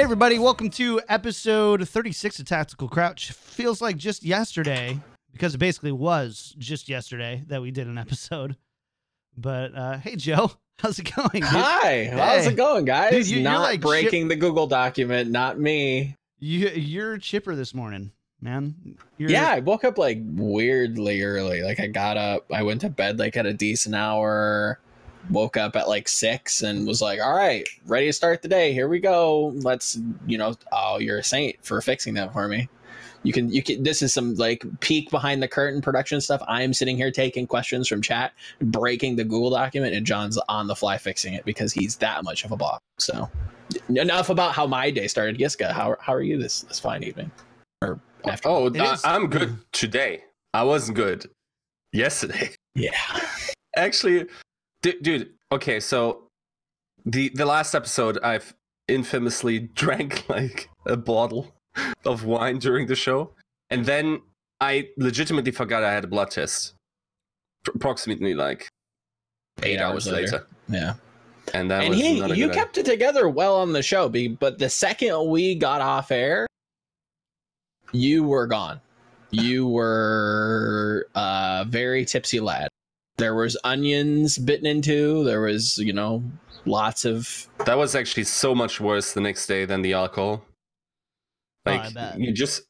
Hey, everybody, welcome to episode 36 of Tactical Crouch. Feels like just yesterday, because it basically was just yesterday that we did an episode. But uh, hey, Joe, how's it going? dude? Hi, how's it going, guys? Dude, you- you're Not like breaking the Google document, not me. You, you're chipper this morning, man. You're, Yeah, I woke up like weirdly early. Like I got up, I went to bed like at a decent hour, woke up at like six, and was like, "All right, ready to start the day. Here we go. Let's, you know, oh, you're a saint for fixing that for me." You can, you can. This is some like peek behind the curtain production stuff. I am sitting here taking questions from chat, breaking the Google document, and John's on the fly fixing it because he's that much of a boss. So, enough about how my day started. Yiska, how how are you this this fine evening or afternoon? Oh, It I, is- I'm good today. I wasn't good yesterday. yeah. Actually, d- dude. Okay, so the the last episode, I've infamously drank like a bottle of wine during the show, and then I legitimately forgot I had a blood test. Pr- approximately like eight, hours, later. Yeah. and that and was he not a you kept it together well on the show but the second we got off air you were gone you were a very tipsy lad there was onions bitten into there was you know lots of. That was actually so much worse the next day than the alcohol. Oh, I Like bet. you just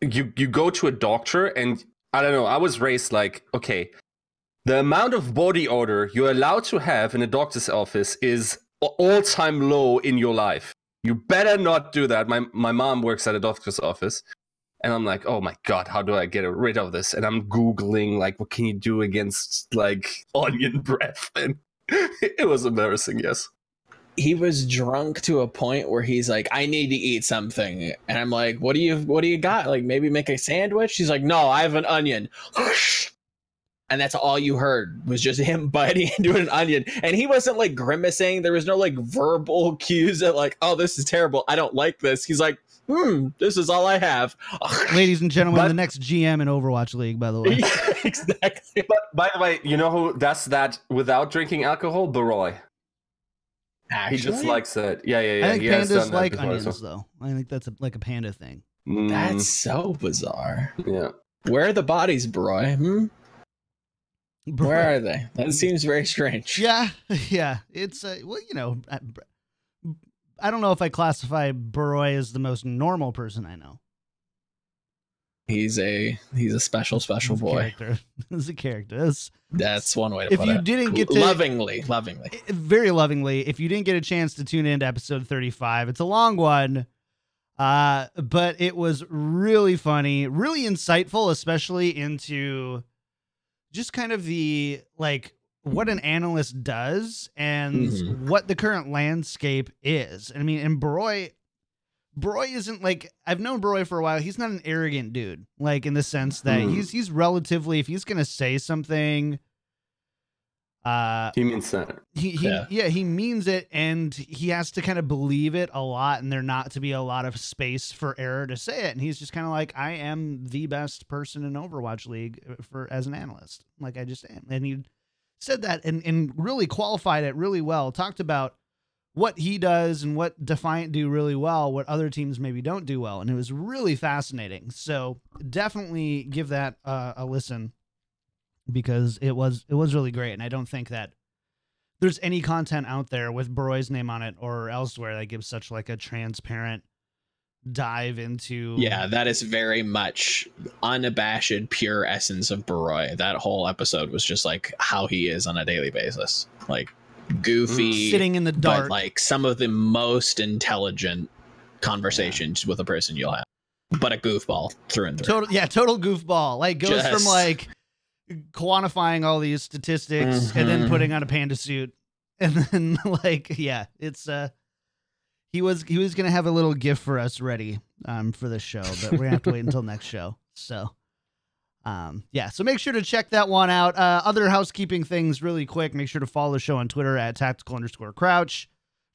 you you go to a doctor and I don't know. I was raised like okay, the amount of body odor you're allowed to have in a doctor's office is all time low in your life. You better not do that. My my mom works at a doctor's office. And I'm like, oh my god, how do I get rid of this? And I'm googling like, what can you do against like onion breath? And it was embarrassing. Yes. he was drunk to a point where he's like i need to eat something and i'm like what do you what do you got like maybe make a sandwich he's like no i have an onion and that's all you heard was just him biting into an onion and he wasn't like grimacing there was no like verbal cues that like oh this is terrible i don't like this he's like hmm this is all i have Ladies and gentlemen, But- the next GM in Overwatch League, by the way. exactly But by the way, you know who does that without drinking alcohol? Barroi. He just likes it. Yeah, yeah, yeah. I think he has pandas done that like before, onions, so- though. I think that's a, like a panda thing. Mm, that's so bizarre yeah. where are the bodies bro hmm? where are they that seems very strange Yeah, yeah. It's uh, well, you know, I, don't know if I classify Barroi as the most normal person I know. He's a he's a special special He's boy. character. He's a character. It's- That's one way to if put you it. didn't get to lovingly, lovingly. very lovingly, if you didn't get a chance to tune in to episode 35, it's a long one. Uh, but it was really funny, really insightful, especially into just kind of the like what an analyst does and Mhm. what the current landscape is. I mean, and Broy Broy isn't like I've known Broy for a while. He's not an arrogant dude, like in the sense that Mm. he's he's relatively if he's gonna say something, uh, He means that. he, he yeah. Yeah. he means it and he has to kind of believe it a lot and there not to be a lot of space for error to say it and he's just kind of like i am the best person in overwatch league uh, for as an analyst like i just am and he said that and, and really qualified it really well talked about what he does and what defiant do really well what other teams maybe don't do well and it was really fascinating. So definitely give that uh, a listen because it was it was really great and i don't think that there's any content out there with Barroi's name on it or elsewhere that gives such like a transparent dive into Yeah, that is very much unabashed, pure essence of Barroi. That whole episode was just like how he is on a daily basis, like goofy, sitting in the dark but like some of the most intelligent conversations with a person you'll have, but a goofball through and through. total yeah total goofball like goes from like quantifying all these statistics and then Mhm. putting on a panda suit and then like yeah it's uh he was he was gonna have a little gift for us ready um for this show but we're gonna have to wait until next show. So um yeah so make sure to check that one out. Uh other housekeeping things really quick. Make sure to follow the show on twitter at tactical underscore crouch.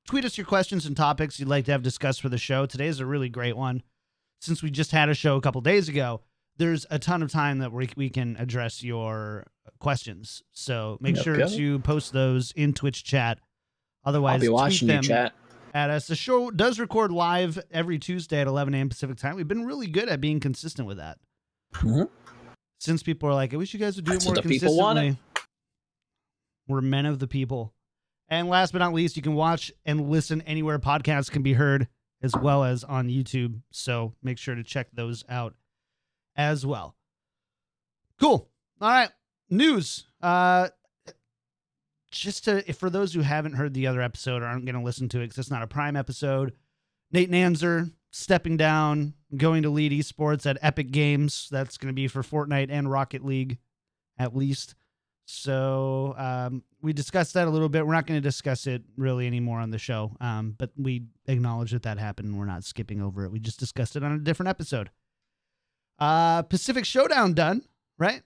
Tweet us your questions and topics you'd like to have discussed for the show. Today's a really great one. Since we just had a show a couple days ago there's a ton of time that we, we can address your questions. So make sure to post those in twitch chat. Otherwise I'll be tweet watching you, chat. At us. The show does record live every Tuesday at 11 a.m. Pacific time. We've been really good at being consistent with that. Mhm. Since people are like, I wish you guys would do That's it more what the people consistently. We're men of the people. And last but not least, you can watch and listen anywhere podcasts can be heard, as well as on YouTube. So make sure to check those out as well. Cool. All right. News. Uh just to if for those who haven't heard the other episode or aren't going to listen to it because it's not a prime episode, Nate Nanzer stepping down, going to lead esports at Epic Games. That's going to be for Fortnite and Rocket League, at least. So um, we discussed that a little bit. We're not going to discuss it really anymore on the show, um, but we acknowledge that that happened. and We're not skipping over it. We just discussed it on a different episode. Uh, Pacific Showdown done, right?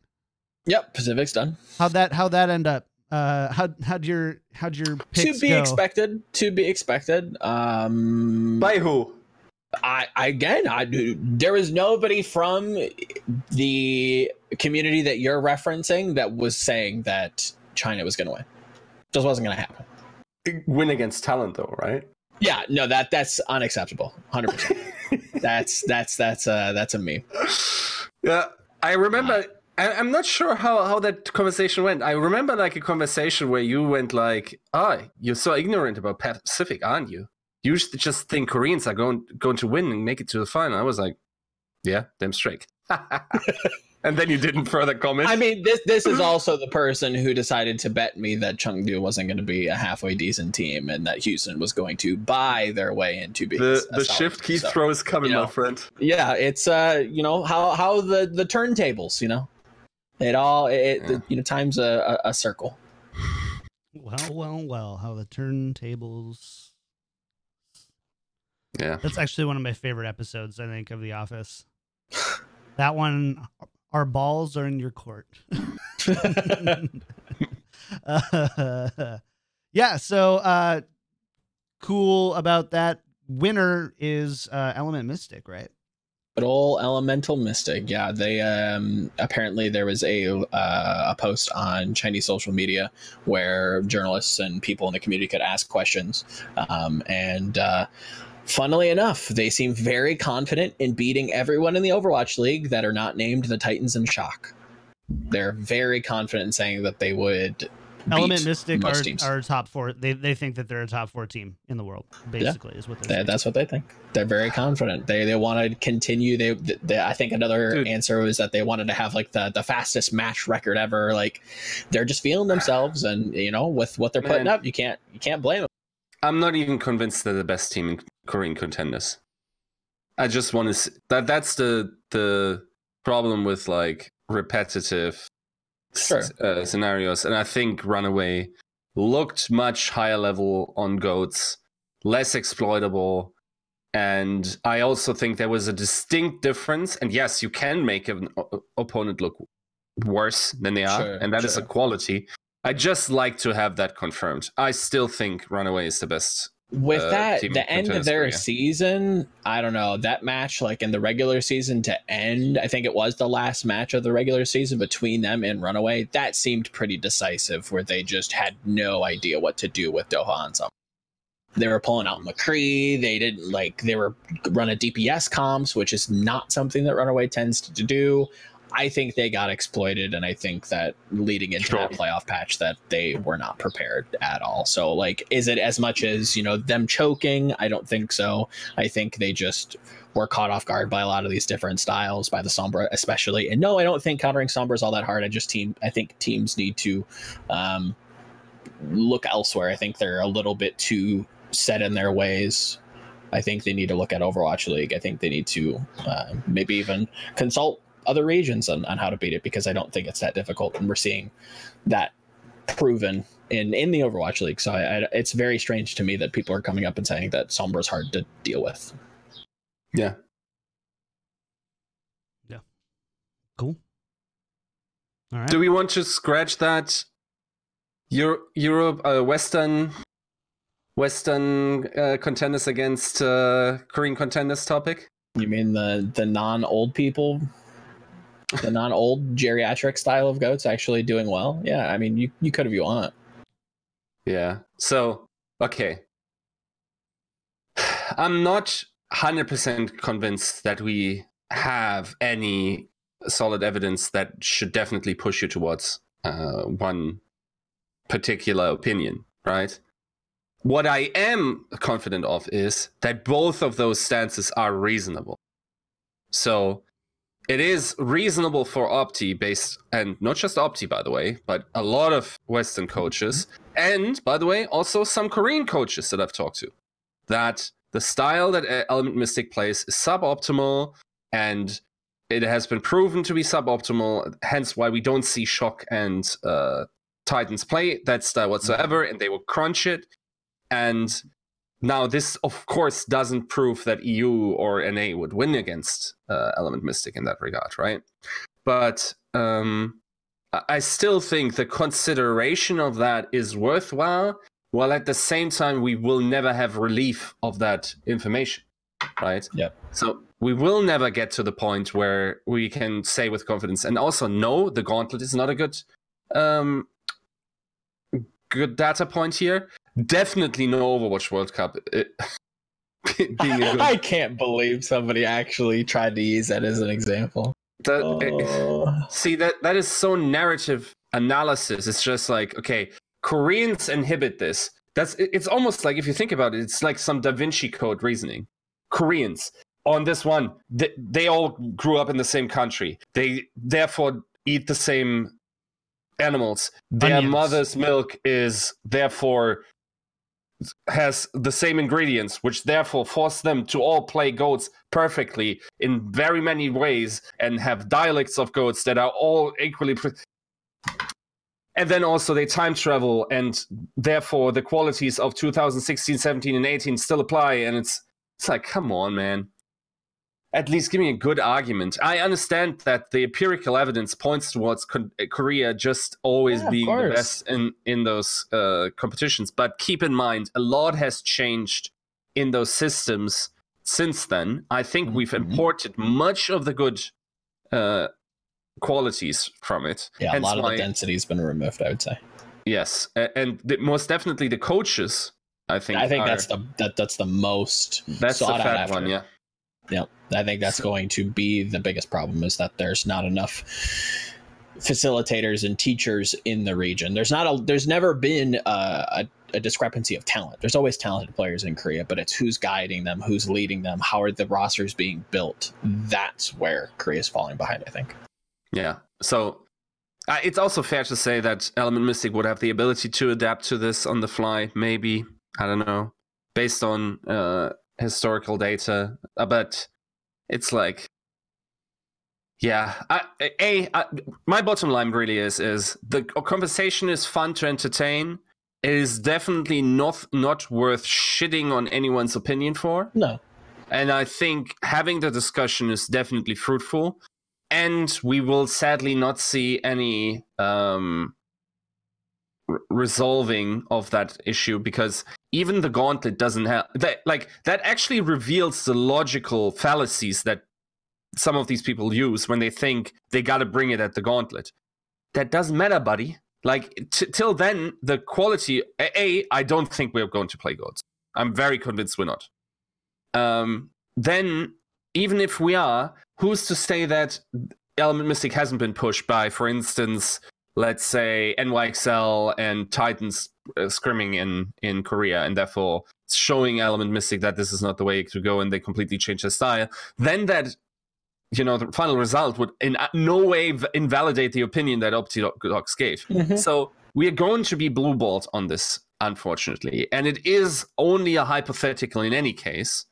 Yep, Pacific's done. How'd that How'd that end up? Uh, how how'd your how'd your picks to be go? expected. To be expected. Um, By who? I again, I there was nobody from the community that you're referencing that was saying that China was going to win. Just wasn't going to happen. Win against talent, though, right? Yeah, no, that that's unacceptable. Hundred percent. That's that's that's uh that's a meme. Yeah, I remember. I, I'm not sure how, how that conversation went. I remember like a conversation where you went like, "Ah, you're so ignorant about Pacific, aren't you? You just think Koreans are going going to win and make it to the final." I was like, "Yeah, damn straight." and then you didn't further comment. I mean, this this is also the person who decided to bet me that Chengdu wasn't going to be a halfway decent team and that Houston was going to buy their way into being the the shift key So, throw is coming, you know, my friend. Yeah, it's uh, you know how how the the turntables, you know, it all it, Yeah. you know times a, a, a circle. Well, well, well. How the turntables. Yeah. That's actually one of my favorite episodes. I think of The Office. that one, our balls are in your court. Uh, yeah. So, uh, cool about that. Winner is uh, Element Mystic, right? Good old elemental mystic. Yeah, they um apparently there was a uh, a post on Chinese social media where journalists and people in the community could ask questions, um, and uh, funnily enough, they seem very confident in beating everyone in the Overwatch League that are not named the Titans and Shock. They're very confident in saying that they would. Element beat Mystic most are, teams. are top four. They they think that they're a top four team in the world. Basically, is what they're They, that's what they think. They're very confident. They they want to continue. They, they I think another Dude. answer was that they wanted to have like the the fastest match record ever. Like they're just feeling themselves, and you know with what they're putting Man. up, you can't you can't blame them. I'm not even convinced they're the best team in Korean contenders. I just want to. See, that that's the the problem with like repetitive s- Sure. uh, scenarios, and I think Runaway looked much higher level on goats, less exploitable, and I also think there was a distinct difference. And yes, you can make an o- opponent look worse than they are, Sure, and that is sure. a quality. I just like to have that confirmed. I still think Runaway is the best With uh, that, the end of their season, I don't know that match. Like in the regular season to end, I think it was the last match of the regular season between them and Runaway. That seemed pretty decisive, where they just had no idea what to do with Doha and some They were pulling out McCree. They didn't like. They were running DPS comps, which is not something that Runaway tends to do. I think they got exploited, and I think that leading into Sure. that playoff patch, that they were not prepared at all. So, like, is it as much as you know them choking? I don't think so. I think they just were caught off guard by a lot of these different styles, by the Sombra especially. And no, I don't think countering Sombra is all that hard. I just team. I think teams need to um, look elsewhere. I think they're a little bit too set in their ways. I think they need to look at Overwatch League. I think they need to uh, maybe even consult other regions on, on how to beat it because I don't think it's that difficult, and we're seeing that proven in in the Overwatch League. So I, I, it's very strange to me that people are coming up and saying that Sombra is hard to deal with. Yeah. Yeah. Cool. All right. Do we want to scratch that Euro- Europe, uh, Western, Western uh, contenders against uh, Korean contenders topic? You mean the the non old people, the non old geriatric style of goats actually doing well? Yeah, I mean you you could if you want. Yeah. So, okay. I'm not 100% convinced that we have any solid evidence that should definitely push you towards uh, one particular opinion, right? What I am confident of is that both of those stances are reasonable. So it is reasonable for Opti based, and not just Opti, by the way, but a lot of Western coaches, and by the way, also some Korean coaches that I've talked to, that the style that uh, Element Mystic plays is suboptimal, and it has been proven to be suboptimal. Hence, why we don't see Shock and uh, Titans play that style whatsoever, and they will crunch it. And now, this of course doesn't prove that EU or NA would win against uh, Element Mystic in that regard, right? But um, I still think the consideration of that is worthwhile, while at the same time we will never have relief of that information, right? Yeah. So we will never get to the point where we can say with confidence, and also no, the gauntlet is not a good um, good data point here. Definitely no Overwatch World Cup. It, good, I can't believe somebody actually tried to use that as an example. that- eh, Oh. see that that is so narrative analysis. It's just like okay, Koreans inhibit this. That's it's almost like if you think about it, it's like some Da Vinci Code reasoning. Koreans on this one, they, they all grew up in the same country. They therefore eat the same animals. Their Onions. mother's milk is therefore has the same ingredients, which therefore force them to all play goats perfectly in very many ways and have dialects of goats that are all equally. Pre- and then also they time travel, and therefore the qualities of 2016, 17, and 18 still apply. And it's it's like, come on, man. At least give me a good argument. I understand that the empirical evidence points towards Con- Korea just always Yeah, being the best in in those uh, competitions. But keep in mind, a lot has changed in those systems since then. I think we've Mhm. imported much of the good uh, qualities from it. Yeah, Hence a lot of why- the density's been removed. I would say. Yes, and the, most definitely the coaches. I think. I think are- that's the that that's the most that's the sought out fat after. one. Yeah. Yep. I think that's going to be the biggest problem is that there's not enough facilitators and teachers in the region. There's not a there's never been a, a, a discrepancy of talent. There's always talented players in Korea, but it's who's guiding them, who's leading them, how are the rosters being built. That's where Korea's falling behind, I think. Yeah. So uh, it's also fair to say that Element Mystic would have the ability to adapt to this on the fly, maybe. I don't know. Based on uh, historical data. Uh, but it's like. Yeah, I, a I, my bottom line really is is the conversation is fun to entertain. It is definitely not not worth shitting on anyone's opinion for. No. And I think having the discussion is definitely fruitful. And we will sadly not see any um, resolving of that issue because even the gauntlet doesn't have that. Like that actually reveals the logical fallacies that some of these people use when they think they got to bring it at the gauntlet. That doesn't matter, buddy. Like t- till then, the quality. A, I don't think we're going to play goats I'm very convinced we're not um, then even if we are, who's to say that Element Mystic hasn't been pushed by, for instance, let's say NYXL and Titans uh, scrimming in in Korea, and therefore showing Element Mystic that this is not the way to go, and they completely change their style. Then that. You know, the final result would in uh, no way v- invalidate the opinion that Optidox gave. So we are going to be blueballed on this, unfortunately. And it is only a hypothetical in any case.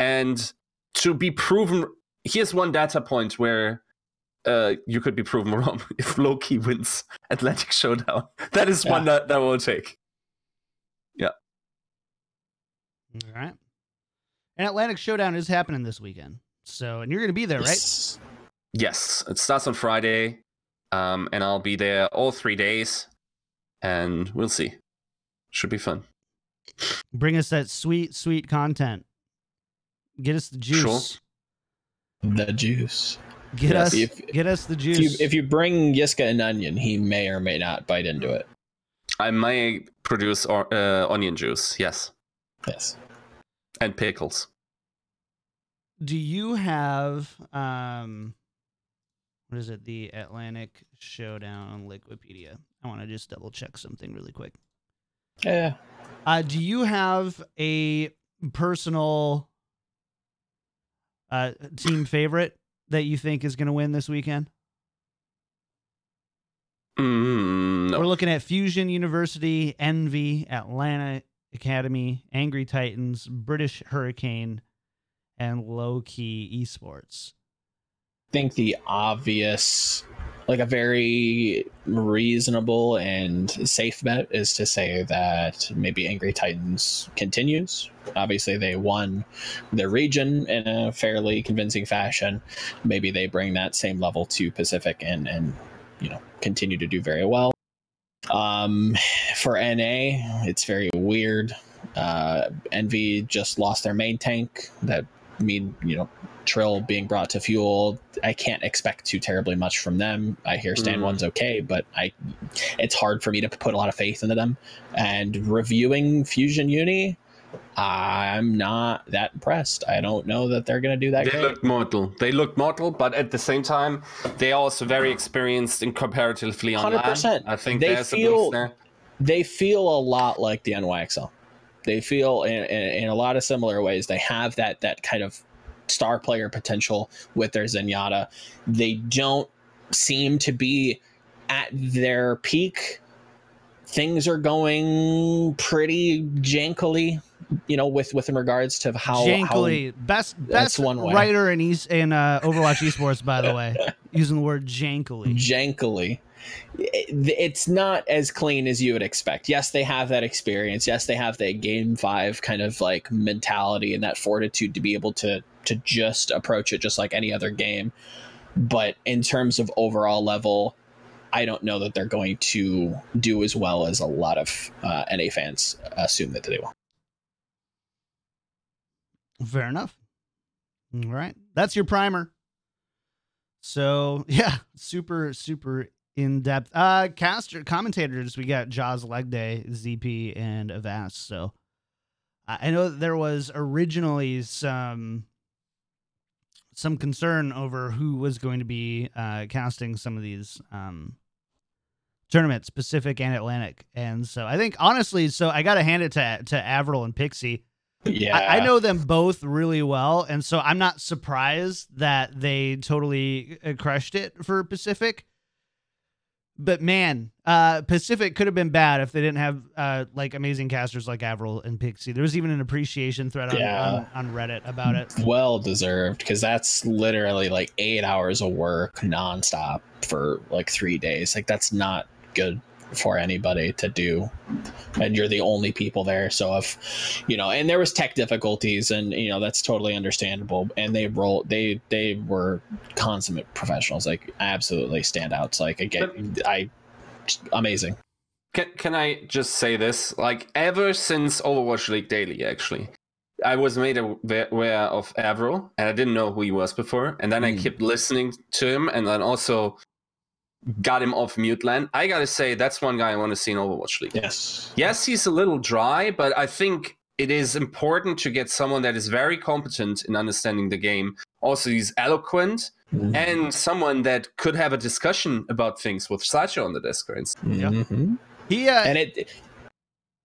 And to be proven, here's one data point where uh, you could be proven wrong if LowKey wins Atlantic Showdown. That is one that, that will take. Yeah. All right. And Atlantic Showdown is happening this weekend. So, and you're going to be there, right? Yes. Yes, it starts on Friday. Um, and I'll be there all three days. And we'll see. Should be fun. Bring us that sweet, sweet content. Get us the juice. The juice. Get Yes. us, If- get us the If juice. you, if you bring Yiska an onion, he may or may not bite into it. I may produce or, uh, onion juice. Yes. Yes. and pickles. Do you have um what is it? The Atlantic Showdown on Liquipedia. I want to just double check something really quick. Yeah. Uh do you have a personal uh team favorite that you think is going to win this weekend? Mm, no. We're looking at Fusion University, Envy, Atlanta Academy, Angry Titans, British Hurricane, and Low Key Esports. Think the obvious like a very reasonable and safe bet is to say that maybe angry titans continues. Obviously they won their region in a fairly convincing fashion. Maybe they bring that same level to pacific and and you know continue to do very well. Um for na it's very weird. Uh envy just lost their main tank that mean you know Trill being brought to fuel, I can't expect too terribly much from them. I hear Stan Mm. one's okay, but I it's hard for me to put a lot of faith into them. And reviewing Fusion Uni, I'm not that impressed. I don't know that they're gonna do that They great. look mortal. They look mortal, but at the same time, they are also very experienced and comparatively on 100%. I think They feel- there. they feel a lot like the NYXL. They feel in, in, in a lot of similar ways. They have that that kind of star player potential with their Zenyatta. They don't seem to be at their peak. Things are going pretty jankily, you know, with with in regards to how Jankily, best best one way. writer in East in uh, Overwatch Esports, by the way, using the word jankily. jankily. It- It's not as clean as you would expect. Yes, they have that experience. Yes, they have that game five kind of like mentality and that fortitude to be able to to just approach it just like any other game. But in terms of overall level, I don't know that they're going to do as well as a lot of uh, NA fans assume that they will. Fair enough. All right, that's your primer. So yeah, super super in depth. Uh, caster commentators we got Jaws Legday, ZP, and Avast. So I know there was originally some some concern over who was going to be uh, casting some of these um, tournaments, Pacific and Atlantic, and so I think honestly, so I got to hand it to to Avril and Pixie. Yeah, I, I know them both really well, and so I'm not surprised that they totally uh, crushed it for Pacific. But man, uh, Pacific could have been bad if they didn't have uh, like amazing casters like Avril and Pixie. There was even an appreciation thread on, Yeah. on, on Reddit about it. well deserved because that's literally like eight hours of work nonstop for like three days. Like that's not good for anybody to do, and you're the only people there. So if you know, and there was tech difficulties, and you know that's totally understandable. And they roll, they they were consummate professionals, like absolutely standouts. Like again, I amazing. Can, can I just say this? Like, ever since Overwatch League Daily, actually, I was made aware of Avril, and I didn't know who he was before. And then I Mm. kept listening to him, and then also got him off mute land. I gotta say, that's one guy I want to see in Overwatch League. Yes. Yes, he's a little dry, but I think it is important to get someone that is very competent in understanding the game. Also, he's eloquent and someone that could have a discussion about things with Sacho on the Discord. Mhm. He uh, And it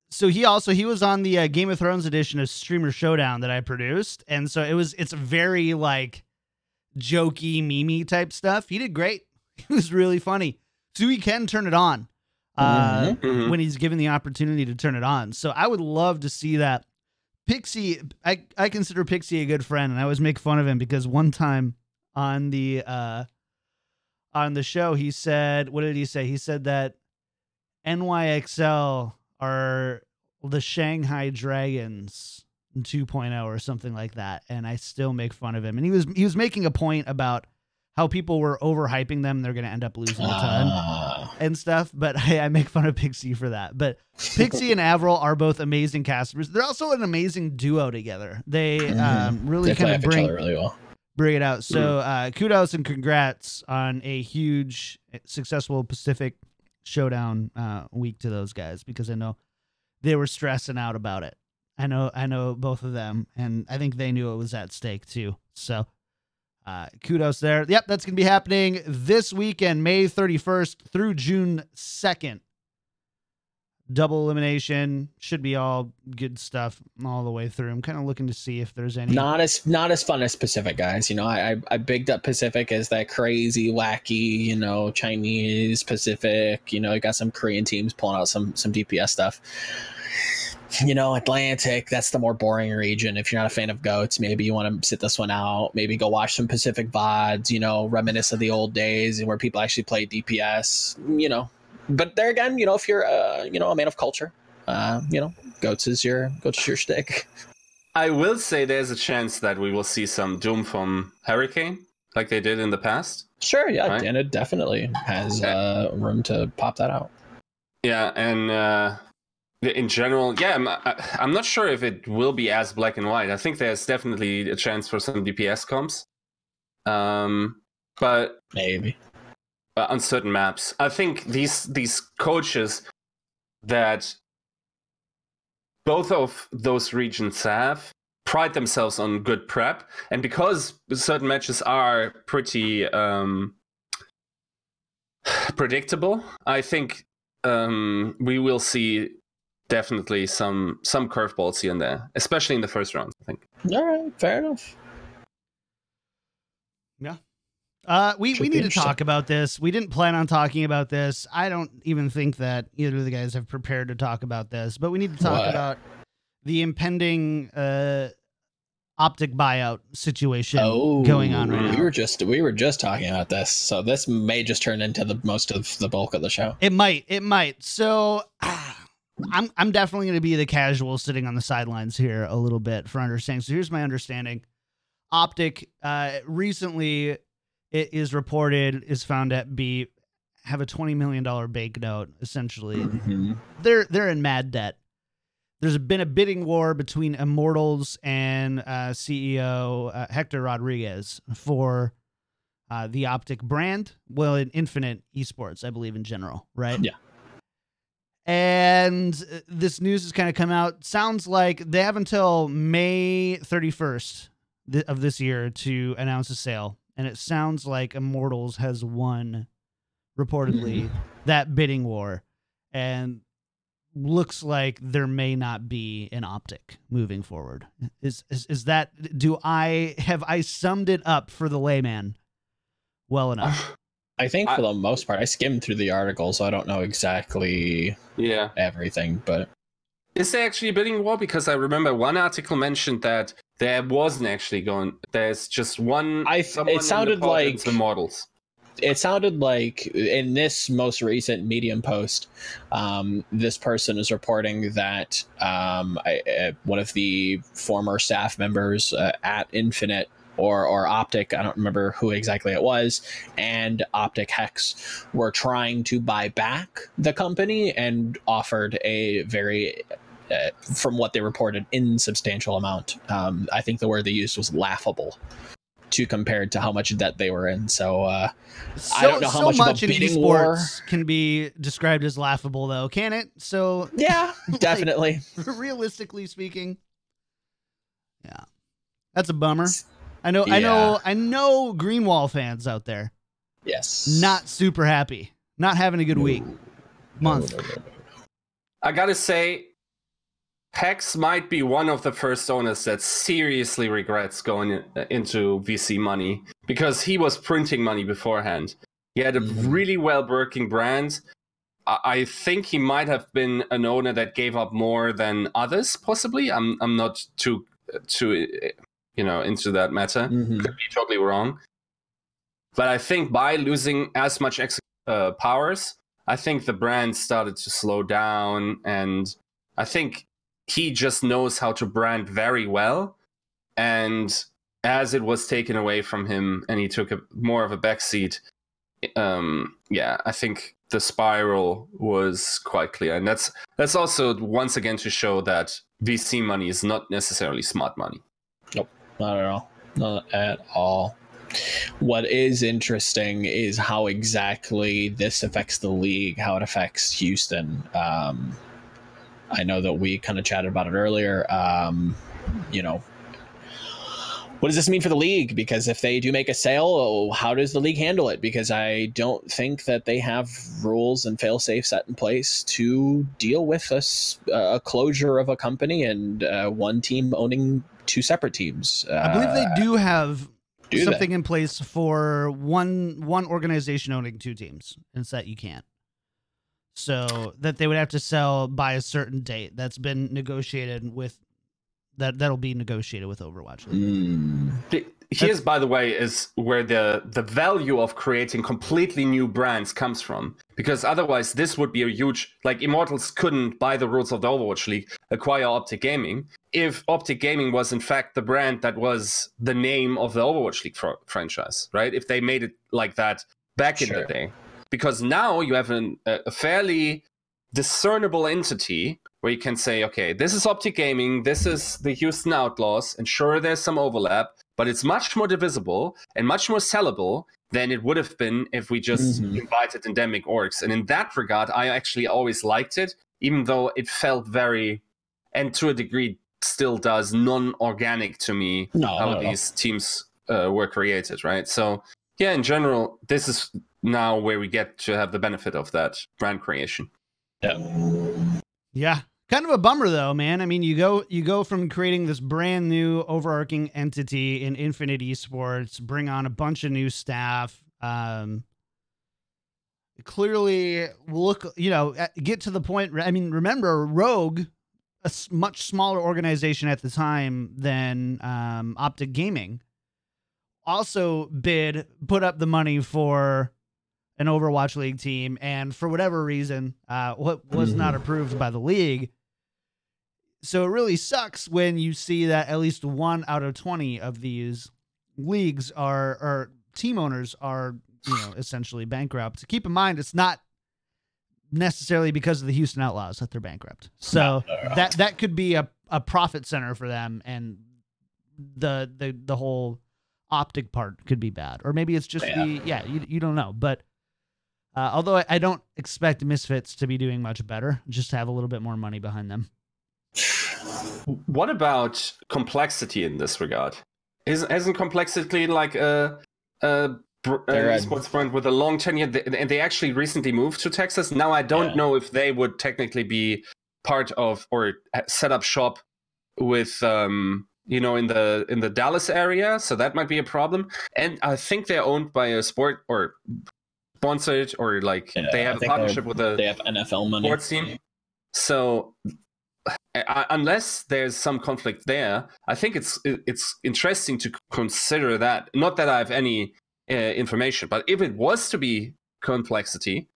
so he also he was on the uh, Game of Thrones edition of Streamer Showdown that I produced, and so it was it's very like jokey, mimi type stuff. He did great. He was really funny. So he can turn it on uh, Mhm. Mhm. when he's given the opportunity to turn it on. So I would love to see that. Pixie, I I consider Pixie a good friend, and I always make fun of him because one time on the uh on the show he said, what did he say? He said that NYXL are the Shanghai Dragons 2.0 or something like that, and I still make fun of him. And he was he was making a point about how people were overhyping them; they're going to end up losing a ton Ah. and stuff. But I, I make fun of Pixie for that. But Pixie and Avril are both amazing casters. They're also an amazing duo together. They Mhm. um, really they kind of bring really well. bring it out. So uh, kudos and congrats on a huge successful Pacific Showdown uh, week to those guys because I know they were stressing out about it. I know I know both of them, and I think they knew it was at stake too. So uh, kudos there. Yep, that's gonna be happening this weekend, May 31st through June 2nd. Double elimination should be all good stuff all the way through. I'm kind of looking to see if there's any. Not as not as fun as Pacific guys. You know, I I, I bigged up Pacific as that crazy, wacky, you know, Chinese Pacific. You know, I got some Korean teams pulling out some some DPS stuff. You know, Atlantic, that's the more boring region. If you're not a fan of goats, maybe you want to sit this one out. Maybe go watch some Pacific VODs, you know, reminisce of the old days where people actually played DPS, you know. But there again, you know, if you're uh, you know, a man of culture, uh, you know, goats is your goats is your stick. I will say there's a chance that we will see some Doom from Hurricane, like they did in the past. Sure, yeah, Right. it definitely has Okay. uh, room to pop that out. Yeah, and uh, in general, yeah, I'm, I'm not sure if it will be as black and white. I think there's definitely a chance for some DPS comps, um, but Maybe. uh, on certain maps, I think these these coaches that both of those regions have pride themselves on good prep, and because certain matches are pretty um, predictable, I think um, we will see definitely some some curveballs here and there, especially in the first round. I think. All right, fair enough. Yeah. Uh, we, Should we need to talk about this. We didn't plan on talking about this. I don't even think that either of the guys have prepared to talk about this, but we need to talk What? about the impending uh, optic buyout situation oh, going on right We now. were just we were just talking about this, so this may just turn into the most of the bulk of the show. It might. It might. So I'm I'm definitely going to be the casual sitting on the sidelines here a little bit for understanding. So here's my understanding. Optic uh recently it is reported is found at be have a 20 million dollar bank note essentially. Mhm. They're they're in mad debt. There's been a bidding war between Immortals and uh, CEO uh, Hector Rodriguez for uh, the Optic brand. Well, in Infinite Esports, I believe in general, right? Yeah. And uh, this news has kind of come out. Sounds like they have until May 31st th- of this year to announce a sale. And it sounds like Immortals has won, reportedly, that bidding war. And looks like there may not be an optic moving forward. Is, is is that do I have I summed it up for the layman well enough? I think I- for the most part, I skimmed through the article, so I don't know exactly Yeah. everything. But Is there actually a bidding war? Because I remember one article mentioned that there wasn't actually going. There's just one. I th- it sounded like- the models. it sounded like in this most recent Medium post, um, this person is reporting that um, I, uh, one of the former staff members uh, at Infinite or or Optic, I don't remember who exactly it was, and Optic Hex were trying to buy back the company and offered a very uh, from what they reported, insubstantial amount. Um, I think the word they used was laughable to compared to how much debt they were in. So uh, So, I don't know how so much of a much bidding war- can be described as laughable though, can it? So yeah, definitely. realistically speaking, yeah. That's a bummer. I know I know I know Greenwall fans out there Yes. not super happy. Not having a good week. Month. I gotta say, Hex might be one of the first owners that seriously regrets going uh, into VC money because he was printing money beforehand. He had a Mhm. really well working brand. I I think he might have been an owner that gave up more than others, possibly. I'm I'm not too uh, too uh, you know into that matter. Mhm. Could be totally wrong. But I think by losing as much ex- uh, powers, I think the brand started to slow down, and I think he just knows how to brand very well. And as it was taken away from him, and he took a more of a backseat, um, yeah, I think the spiral was quite clear, and that's that's also once again to show that VC money is not necessarily smart money. Not at all. Not at all. What is interesting is how exactly this affects the league, how it affects Houston. Um, I know that we kind of chatted about it earlier. Um, you know, what does this mean for the league? Because if they do make a sale, how does the league handle it? Because I don't think that they have rules and fail safe set in place to deal with a closure of a company and uh, one team owning two separate teams. I believe they Uh, do have do they? something in place for one one organization owning two teams, and it's that you can't. So that they would have to sell by a certain date that's been negotiated with that that'll be negotiated with Overwatch. Mm. Here's, by the way, is where the the value of creating completely new brands comes from. Because otherwise, this would be a huge like Immortals couldn't, by the rules of the Overwatch League, acquire Optic Gaming if Optic Gaming was in fact the brand that was the name of the Overwatch League fr- franchise, right? If they made it like that back in the day, because now you have an, a a fairly discernible entity where you can say, okay, this is Optic Gaming, this is the Houston Outlaws, and sure, there's some overlap, but it's much more divisible and much more sellable than it would have been if we just Mhm. invited endemic orgs. And in that regard, I actually always liked it, even though it felt very, and to a degree still does, non organic to me No, how all. these teams uh, were created, right? So, yeah, in general, this is now where we get to have the benefit of that brand creation. Yeah. Yeah. Kind of a bummer though, man. I mean, you go you go from creating this brand new overarching entity in Infinite Esports, bring on a bunch of new staff, um clearly look, you know, get to the point I mean, remember Rogue a much smaller organization at the time than um Optic Gaming also bid put up the money for an Overwatch League team, and for whatever reason, uh, what was not approved by the league. So it really sucks when you see that at least one out of twenty of these leagues are or team owners are you know essentially bankrupt. Keep in mind, it's not necessarily because of the Houston Outlaws that they're bankrupt. So that that could be a, a profit center for them, and the the the whole optic part could be bad, or maybe it's just Yeah. the yeah you you don't know, but. Uh, although I, I don't expect Misfits to be doing much better, just to have a little bit more money behind them. What about complexity in this regard? Isn't, isn't complexity like a, a, br- a They're a- esports brand with a long tenure? They- And they actually recently moved to Texas. Now I don't Yeah. know if they would technically be part of or set up shop with um you know in the in the Dallas area so that might be a problem and I think they're owned by a sport or sponsored or like Yeah, they have a partnership with a They have NFL money. sports team. So, I, unless there's some conflict there, I think it's it's interesting to consider that. Not that I have any uh, information, but if it was to be complexity,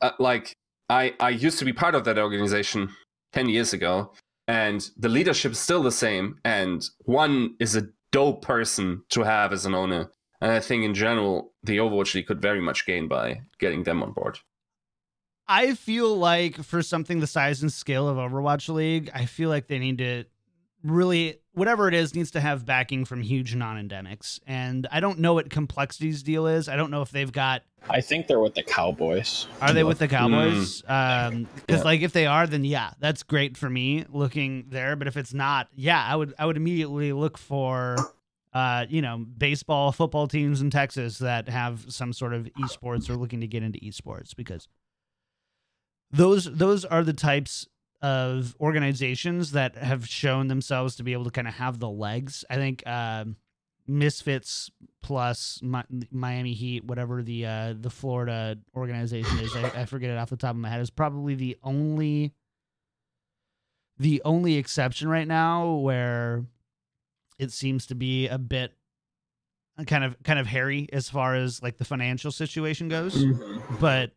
uh, like I I used to be part of that organization ten years ago, and the leadership is still the same, and one is a dope person to have as an owner. And I think in general, the Overwatch League could very much gain by getting them on board. I feel like for something the size and scale of Overwatch League, I feel like they need to really whatever it is needs to have backing from huge non-endemics. And I don't know what Complexity's deal is. I don't know if they've got I think they're with the Cowboys. are they with the Cowboys? Mm. Um cuz Yeah. like if they are then yeah, that's great for me looking there, but if it's not, yeah, I would I would immediately look for uh, you know, baseball, football teams in Texas that have some sort of esports or looking to get into esports because those those are the types of organizations that have shown themselves to be able to kind of have the legs. I think um, Misfits plus Mi- Miami Heat, whatever the uh, the Florida organization is, I, I forget it off the top of my head, is probably the only the only exception right now where it seems to be a bit kind of kind of hairy as far as like the financial situation goes. But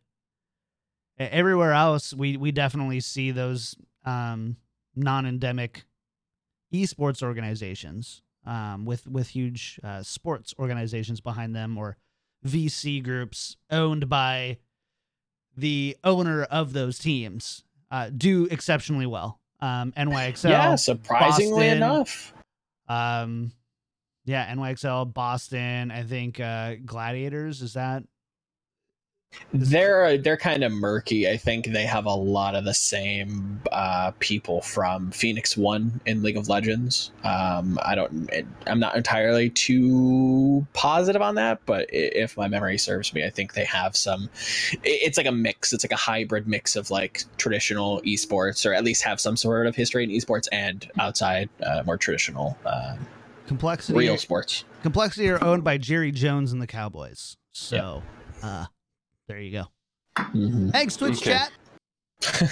e- everywhere else we we definitely see those um non-endemic esports organizations um with with huge uh, sports organizations behind them or VC groups owned by the owner of those teams uh, do exceptionally well. Um NYXL yeah, surprisingly Boston, enough. Um, yeah, NYXL, Boston. I think uh, Gladiators is that They're they're kind of murky. I think they have a lot of the same uh, people from Phoenix One in League of Legends. Um, I don't. I'm not entirely too positive on that, but if my memory serves me, I think they have some. i- It's like a mix. It's like a hybrid mix of like traditional esports, or at least have some sort of history in esports and outside uh, more traditional uh, Complexity. real sports. Complexity are owned by Jerry Jones and the Cowboys. So, uh, there you go. Mhm. Thanks, Twitch Okay. chat.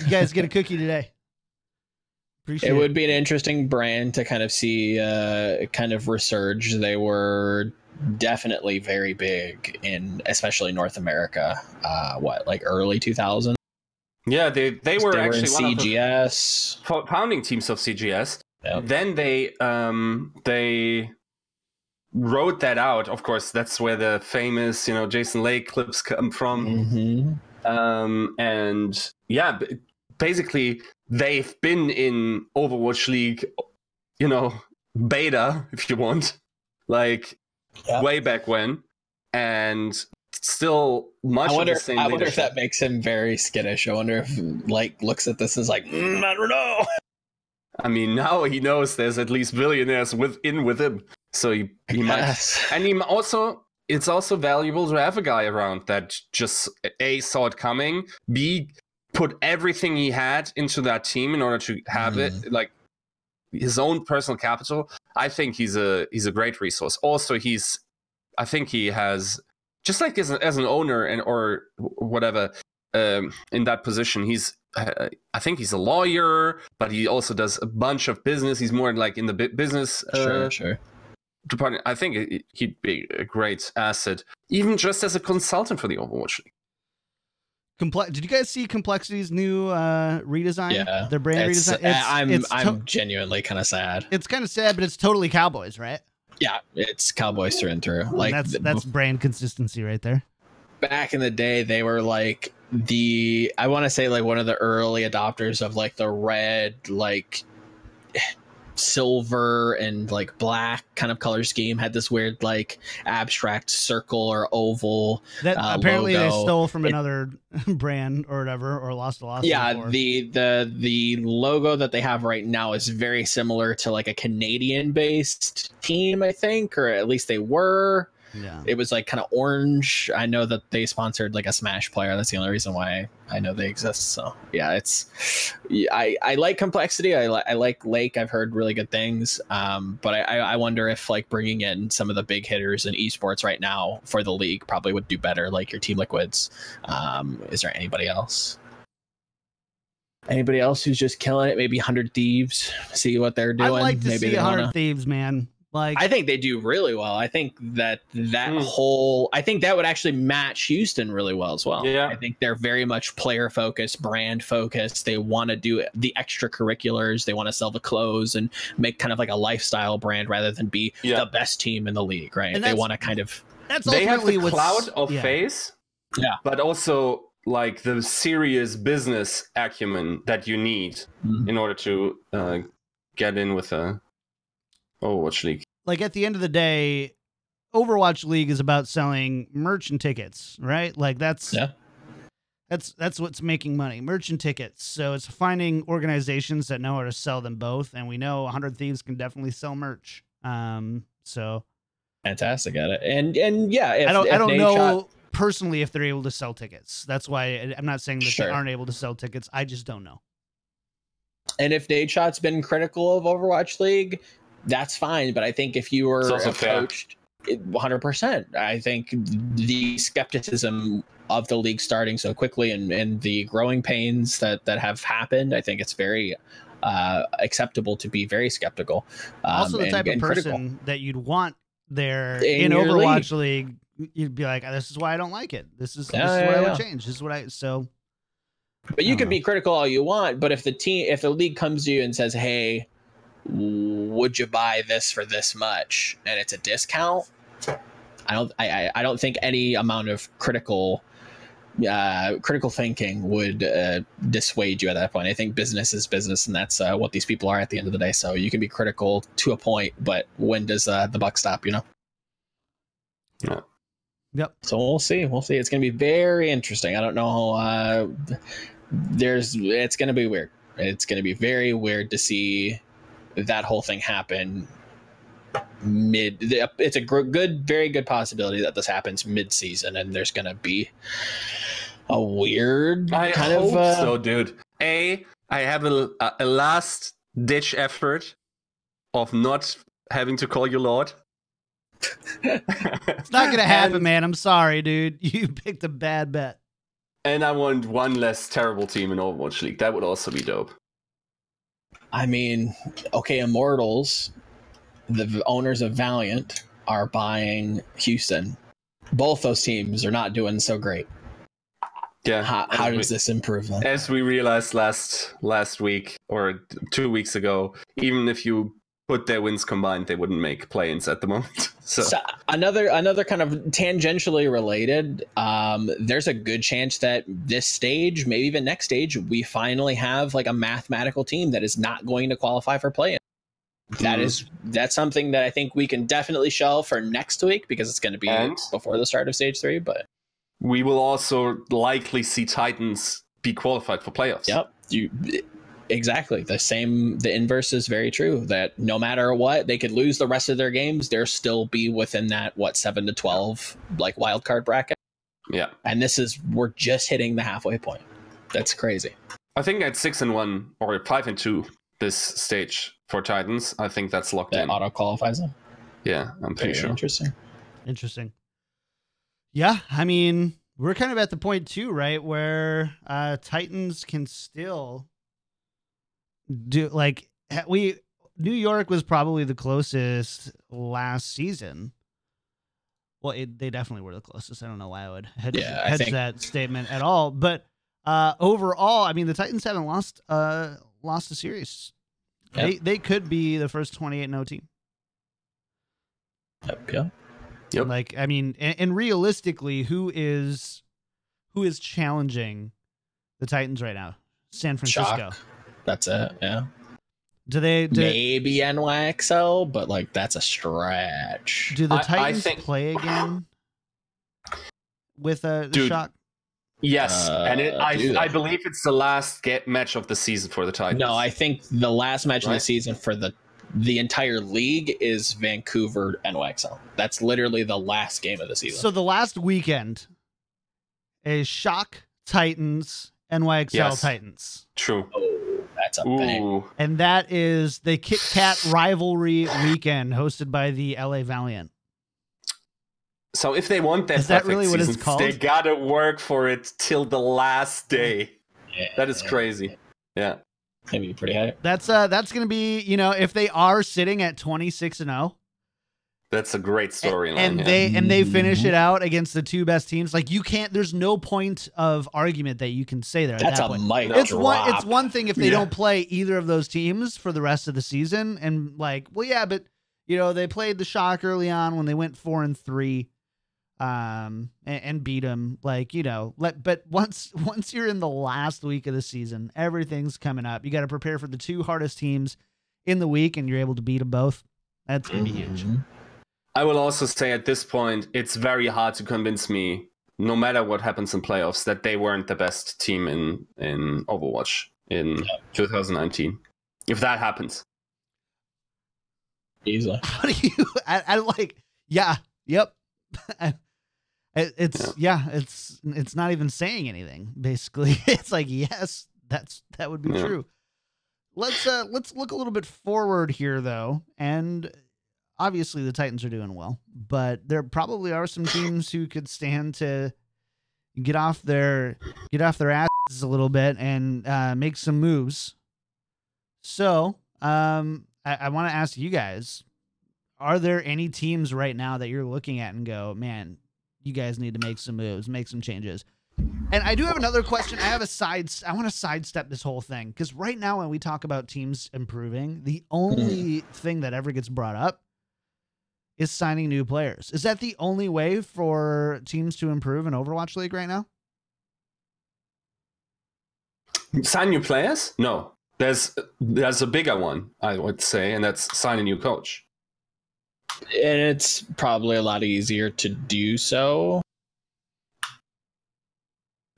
You guys get a cookie today. Appreciate it it. would be an interesting brand to kind of see uh, kind of resurge. They were definitely very big in especially North America. Uh, what like early 2000s? Yeah, they they were they actually were in one of the CGS. fo- founding teams of CGS. Yep. Then they um they wrote that out. Of course, that's where the famous you know Jason Lake clips come from. Mhm. um, and yeah, basically they've been in Overwatch League, you know, beta if you want, like Yeah. way back when, and still much I wonder. of the same I wonder if that makes him very skittish. I wonder if like looks at this and is like, "Mm, I don't know. I mean, now he knows there's at least billionaires within with him, so he he might and he also it's also valuable to have a guy around that just a saw it coming b put everything he had into that team in order to have it like his own personal capital. I think he's a he's a great resource. Also he's i think he has just like as, a, as an owner and or whatever um, in that position he's i think he's a lawyer but he also does a bunch of business he's more like in the bu- business uh, Sure. Sure. department. I think he'd be a great asset, even just as a consultant for the Overwatch League. Comple- Did you guys see Complexity's new uh, redesign? Yeah. Their brand It's, redesign. I'm it's, I'm genuinely kind of sad. it's kind of sad, but it's totally Cowboys, right? Yeah, it's Cowboys through and through. And Like that's that's brand consistency right there. back in the day they were like the i want to say like one of the early adopters of like the red like silver and like black kind of color scheme had this weird like abstract circle or oval That Uh, apparently they stole from It- another brand or whatever, or lost a loss. yeah the the the logo that they have right now is very similar to like a canadian based team i think or at least they were yeah. it was like kind of orange. I know that they sponsored like a Smash player. That's the only reason why I know they exist. So yeah, it's yeah, I I like complexity. I like I like Lake. I've heard really good things. Um, but I I I wonder if like bringing in some of the big hitters in esports right now for the league probably would do better. Like your Team Liquids. Um, is there anybody else? Anybody else who's just killing it? Maybe Hundred Thieves. See what they're doing. I'd like to Maybe see hundred wanna- thieves, man. Like I think they do really well. I think that that Hmm. whole I think that would actually match Houston really well as well. Yeah. I think they're very much player focused, brand focused. They want to do the extracurriculars. They want to sell the clothes and make kind of like a lifestyle brand rather than be Yeah. the best team in the league, right? And They want to kind of that's They have the what's- cloud of yeah. face, Yeah. but also like the serious business acumen that you need in order to uh, get in with a Overwatch League. Like at the end of the day, Overwatch League is about selling merch and tickets, right? Like that's Yeah. That's that's what's making money, merch and tickets. So it's finding organizations that know how to sell them both, and we know 100 Thieves can definitely sell merch. Um, so fantastic at it. And and yeah, if, I don't I don't know Shot- personally if they're able to sell tickets. That's why I'm not saying that Sure. they aren't able to sell tickets. I just don't know. And if Nadeshot's been critical of Overwatch League, that's fine. But I think if you were It's also fair. approached, hundred percent, I think the skepticism of the league starting so quickly and, and the growing pains that that have happened, I think it's very uh, acceptable to be very skeptical. Um, also, the and- type of and critical. person that you'd want there In in, Overwatch League. you'd be like, "This is why I don't like it. This is Yeah, this is yeah, what I would change. This is what I." So But you I can don't be critical all you want, but if the team, if the league comes to you and says, "Hey, would you buy this for this much?" and it's a discount, I don't, I, I, I don't think any amount of critical, uh, critical thinking would uh, dissuade you at that point. I think business is business, and that's uh, what these people are at the end of the day. So you can be critical to a point, but when does uh, the buck stop? You know. Yeah. Yep. So we'll see. We'll see. It's going to be very interesting. I don't know. Uh, there's. It's going to be weird. It's going to be very weird to see that whole thing happen mid. It's a gr- good, very good possibility that this happens mid-season, and there's going to be a weird I kind hope of. Uh, so, dude. A, I have a, a last ditch effort of not having to call you Lord. It's not gonna happen, man. I'm sorry, dude. You picked a bad bet. And I want one less terrible team in Overwatch League. That would also be dope. I mean, okay, Immortals, the owners of Valiant, are buying Houston. Both those teams are not doing so great. Yeah. How, how we- does this improve them? As we realized last last week or two weeks ago, even if you put their wins combined, they wouldn't make play-ins at the moment. So, So another another kind of tangentially related. Um, there's a good chance that this stage, maybe even next stage, we finally have like a mathematical team that is not going to qualify for play. That Mhm. is that's something that I think we can definitely show for next week because it's going to be And? before the start of stage three. But we will also likely see Titans be qualified for playoffs. Yep. You exactly the same. The inverse is very true. That no matter what, they could lose the rest of their games, they'll still be within that what seven to twelve like wild card bracket. Yeah. And this is we're just hitting the halfway point. That's crazy. I think at six and one or five and two this stage for Titans, I think that's locked That in. auto qualifies them. Yeah, I'm pretty Very sure. interesting. Interesting. Yeah, I mean, we're kind of at the point too, right, where uh Titans can still do like we New York was probably the closest last season. Well, it, they definitely were the closest. I don't know why I would hedge, Yeah, I hedge think- that statement at all, but uh overall, I mean, the Titans haven't lost uh lost a series. Yep. They they could be the first 28 no team. Yep. Yeah. Yep. Like, I mean, and, and realistically, who is who is challenging the Titans right now? San Francisco. Shock. That's it. Yeah. Do they do, Maybe NYXL, but like that's a stretch. do the I- I Titans think- play again with uh, the Dude. shock? Yes, and it, Uh, do I, I believe it's the last get match of the season for the Titans. No, I think the last match of the season for the the entire league is Vancouver NYXL. That's literally the last game of the season. So the last weekend is shock Titans NYXL Yes. Titans, True. oh, that's a bang. Ooh, and that is the Kit Kat rivalry weekend hosted by the LA Valiant. so if they want that, Is that really what it's called? They gotta work for it till the last day. Yeah, That is crazy. Yeah. Maybe pretty high. That's uh that's gonna be you know if they are sitting at twenty six and zero. That's a great storyline. and yeah. they and they finish it out against the two best teams. Like you can't. There's no point of argument that you can say there. That's that a point. mic It's drop. one. It's one thing if they Yeah. don't play either of those teams for the rest of the season, and like, well, yeah, but you know they played the Shock early on when they went four and three, um, and, and beat them. Like you know, let but once once you're in the last week of the season, everything's coming up. You got to prepare for the two hardest teams in the week, and you're able to beat them both. That's gonna be huge. Mhm. I will also say at this point, it's very hard to convince me, no matter what happens in playoffs, that they weren't the best team in in Overwatch in 2019. If that happens, Easily. how do you I, I like yeah yep I- it- it's yeah. it's it's not even saying anything basically it's like yes that's that would be Yeah. true let's uh let's look a little bit forward here though and obviously the titans are doing well but there probably are some teams who could stand to get off their get off their asses a little bit and uh make some moves so um i, I want to ask you guys are there any teams right now that you're looking at and go, man, you guys need to make some moves, make some changes? And I do have another question. I have a side. I want to sidestep this whole thing because right now, when we talk about teams improving, the only thing that ever gets brought up is signing new players. Is that the only way for teams to improve in Overwatch League right now? sign new players? No. There's there's a bigger one, I would say, and that's sign a new coach. and it's probably a lot easier to do so.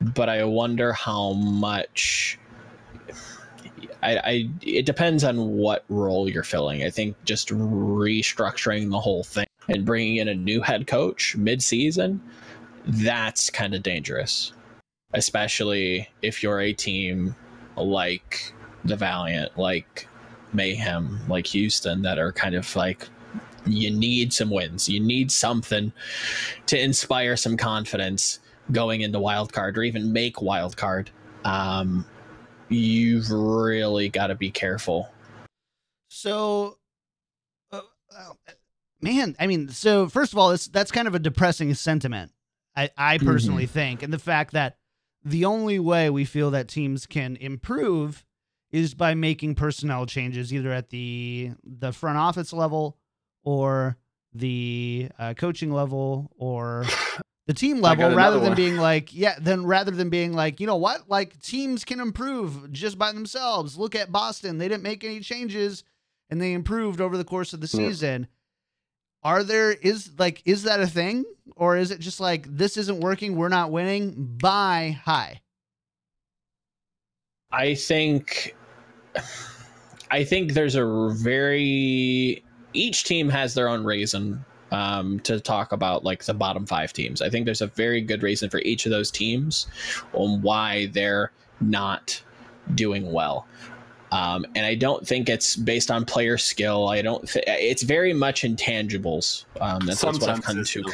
But I wonder how much. I, I it depends on what role you're filling. I think just restructuring the whole thing and bringing in a new head coach mid-season, that's kind of dangerous, especially if you're a team like the Valiant, like Mayhem, like Houston, that are kind of like you need some wins. You need something to inspire some confidence going into wild card or even make wild card. Um, you've really got to be careful. So, uh, uh, man, I mean, so first of all, it's, that's kind of a depressing sentiment. I, I personally mm-hmm. think, and the fact that the only way we feel that teams can improve is by making personnel changes, either at the the front office level or the uh, coaching level or the team level rather than one. being like yeah then rather than being like you know what? Like teams can improve just by themselves. Look at boston. They didn't make any changes and they improved over the course of the season. Yeah. are there is like is that a thing? Or is it just like this isn't working we're not winning? Bye. Hi. I think i think there's a very each team has their own reason um, to talk about like the bottom five teams. I think there's a very good reason for each of those teams on why they're not doing well. Um, and I don't think it's based on player skill. I don't. Th- it's very much intangibles. Um, that's, that's what I've come to.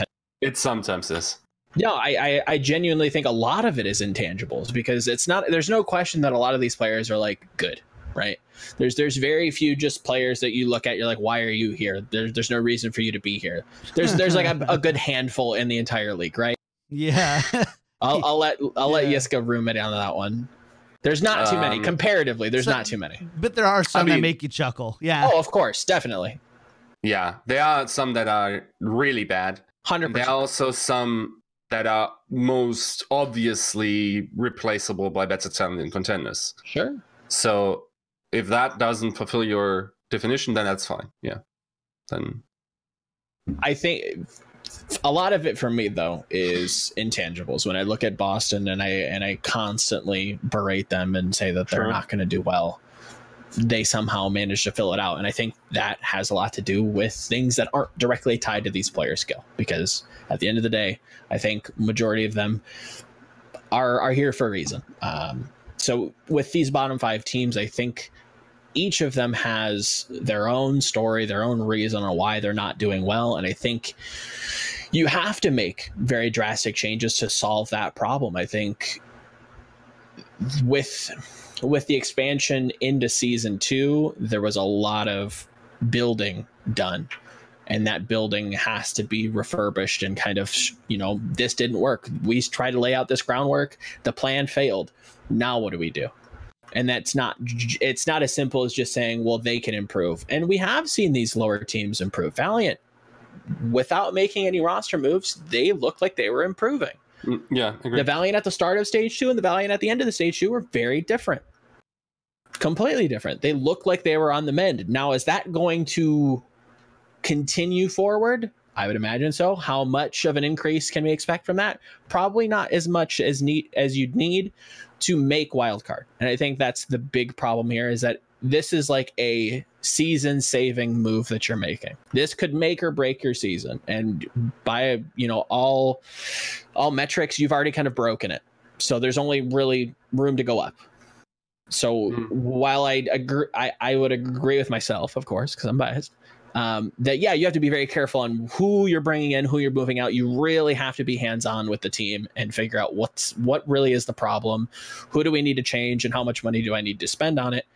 It sometimes is. No, I, I, I genuinely think a lot of it is intangibles because it's not. There's no question that a lot of these players are like good right? There's there's very few just players that you look at. You're like, why are you here? There's there's no reason for you to be here. There's there's like a, a good handful in the entire league, right? Yeah. I'll I'll let I'll yeah. let Yiska room it down that one. There's not too many um, comparatively. There's so, not too many, but there are some I mean, that make you chuckle. Yeah. Oh, of course, definitely. Yeah, there are some that are really bad. Hundred. There are also some that are most obviously replaceable by better talent and contenders. Sure. So if that doesn't fulfill your definition, then that's fine. Yeah. Then I think a lot of it for me though is intangibles. When I look at Boston and I and I constantly berate them and say that they're sure. not going to do well, they somehow manage to fill it out. And I think that has a lot to do with things that aren't directly tied to these players' skill. Because at the end of the day, I think majority of them are are here for a reason. Um, so with these bottom five teams, I think each of them has their own story, their own reason on why they're not doing well. And I think you have to make very drastic changes to solve that problem. I think with with the expansion into season two, there was a lot of building done. And that building has to be refurbished and kind of, you know, this didn't work. We tried to lay out this groundwork. The plan failed. Now what do we do? and that's not it's not as simple as just saying well they can improve and we have seen these lower teams improve valiant without making any roster moves they looked like they were improving mm, yeah the valiant at the start of stage two and the valiant at the end of the stage two were very different completely different they look like they were on the mend now is that going to continue forward I would imagine so. How much of an increase can we expect from that? Probably not as much as neat as you'd need to make wildcard. And I think that's the big problem here is that this is like a season saving move that you're making. This could make or break your season. And by you know all all metrics, you've already kind of broken it. So there's only really room to go up. So mm. while I agree, I, I would agree with myself, of course, because I'm biased um, that yeah, you have to be very careful on who you're bringing in, who you're moving out. You really have to be hands on with the team and figure out what's what really is the problem, who do we need to change, and how much money do I need to spend on it.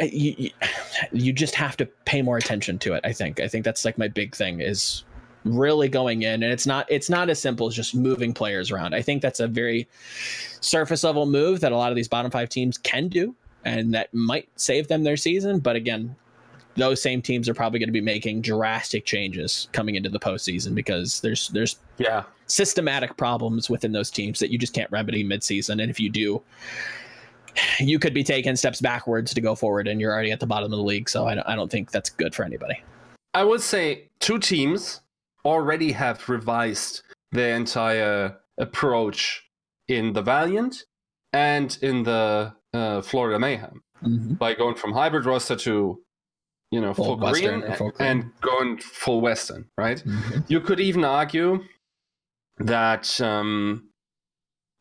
Uh, you, you, you just have to pay more attention to it. I think. I think that's like my big thing is really going in and it's not it's not as simple as just moving players around. I think that's a very surface level move that a lot of these bottom 5 teams can do and that might save them their season, but again, those same teams are probably going to be making drastic changes coming into the postseason because there's there's yeah systematic problems within those teams that you just can't remedy midseason, and if you do, you could be taking steps backwards to go forward, and you're already at the bottom of the league. So I don't, I don't think that's good for anybody. I would say two teams already have revised their entire approach in the Valiant and in the uh, Florida Mayhem Mhm. by going from hybrid roster to, you know, Full full, green full and going full Western, right? Mhm. You could even argue that um,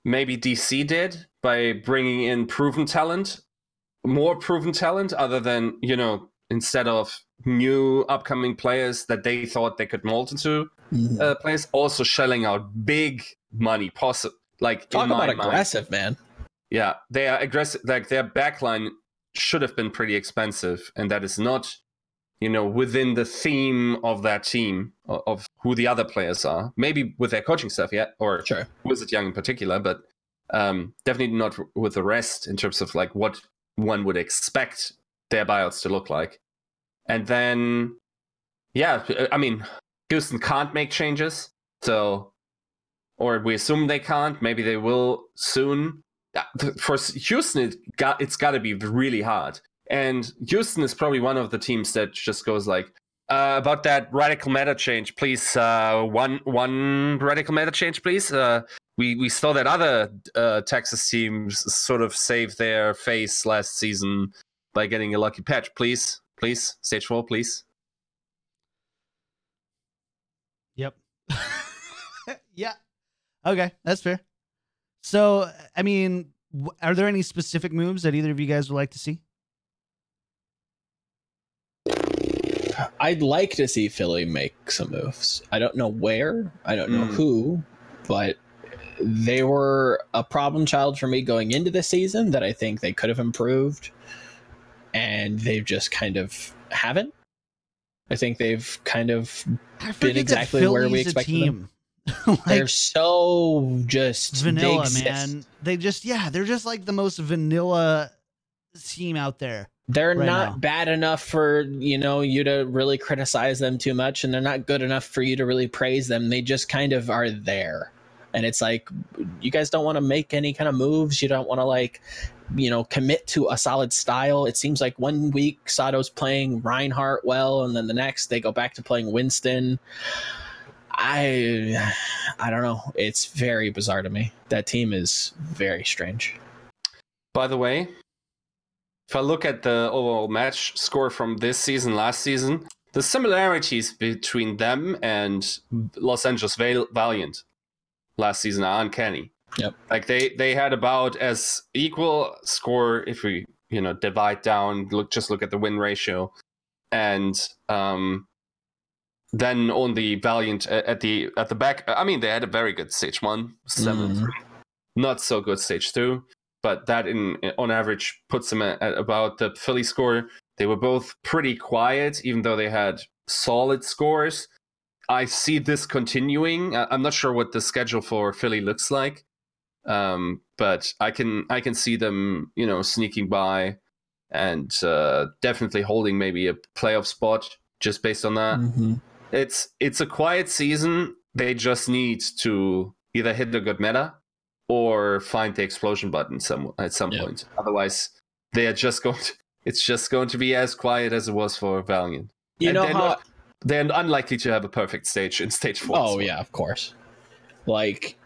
maybe DC did by bringing in proven talent, more proven talent, other than, you know, instead of new upcoming players that they thought they could mold into Mhm. uh, players, also shelling out big money, possible. Like, Talk about mind- aggressive, man. yeah, they are aggressive. Like their backline should have been pretty expensive, and that is not, you know, within the theme of that team of, who the other players are. Maybe with their coaching staff, yeah, or Sure. Wizard Young in particular, but um, definitely not with the rest in terms of like what one would expect their buyouts to look like. And then, yeah, I mean, Houston can't make changes, so, or we assume they can't. Maybe they will soon. Uh, For Houston, it got it's got to be really hard, and Houston is probably one of the teams that just goes like, uh, about that radical meta change, please. Uh, one one radical meta change, please. Uh, we we saw that other uh, Texas teams sort of save their face last season by getting a lucky patch. Please, please, stage four, please. Yep. yeah. Okay, that's fair. So, I mean, are there any specific moves that either of you guys would like to see? I'd like to see Philly make some moves. I don't know where, I don't know Mm. who, but they were a problem child for me going into the season that I think they could have improved, and they've just kind of haven't. I think they've kind of been exactly where we Philly's a expected them. like they're so just vanilla, man. They just yeah, they're just like the most vanilla team out there. They're right not now. bad enough for you know you to really criticize them too much, and they're not good enough for you to really praise them. They just kind of are there, and it's like you guys don't want to make any kind of moves. You don't want to like you know commit to a solid style. It seems like one week SADO's playing Reinhardt well, and then the next they go back to playing Winston. I I don't know. It's very bizarre to me. That team is very strange. By the way, if I look at the overall match score from this season, last season, the similarities between them and Los Angeles Val- Valiant last season are uncanny. Yep. Like they they had about as equal score if we you know divide down look just look at the win ratio, and um, then only Valiant at at the at the back. I mean, they had a very good stage one, seven three. Not so good stage two, but that in on average puts them at, at about the Philly score. They were both pretty quiet, even though they had solid scores. I see this continuing. I'm not sure what the schedule for Philly looks like, um, but I can I can see them, you know, sneaking by and uh, definitely holding maybe a playoff spot just based on that Mhm. It's it's a quiet season. They just need to either hit the good meta or find the explosion button some at some point. Otherwise, they are just going to. It's just going to be as quiet as it was for Valiant. You And know they're how not- They're unlikely to have a perfect stage in stage four. Oh so- yeah, of course. Like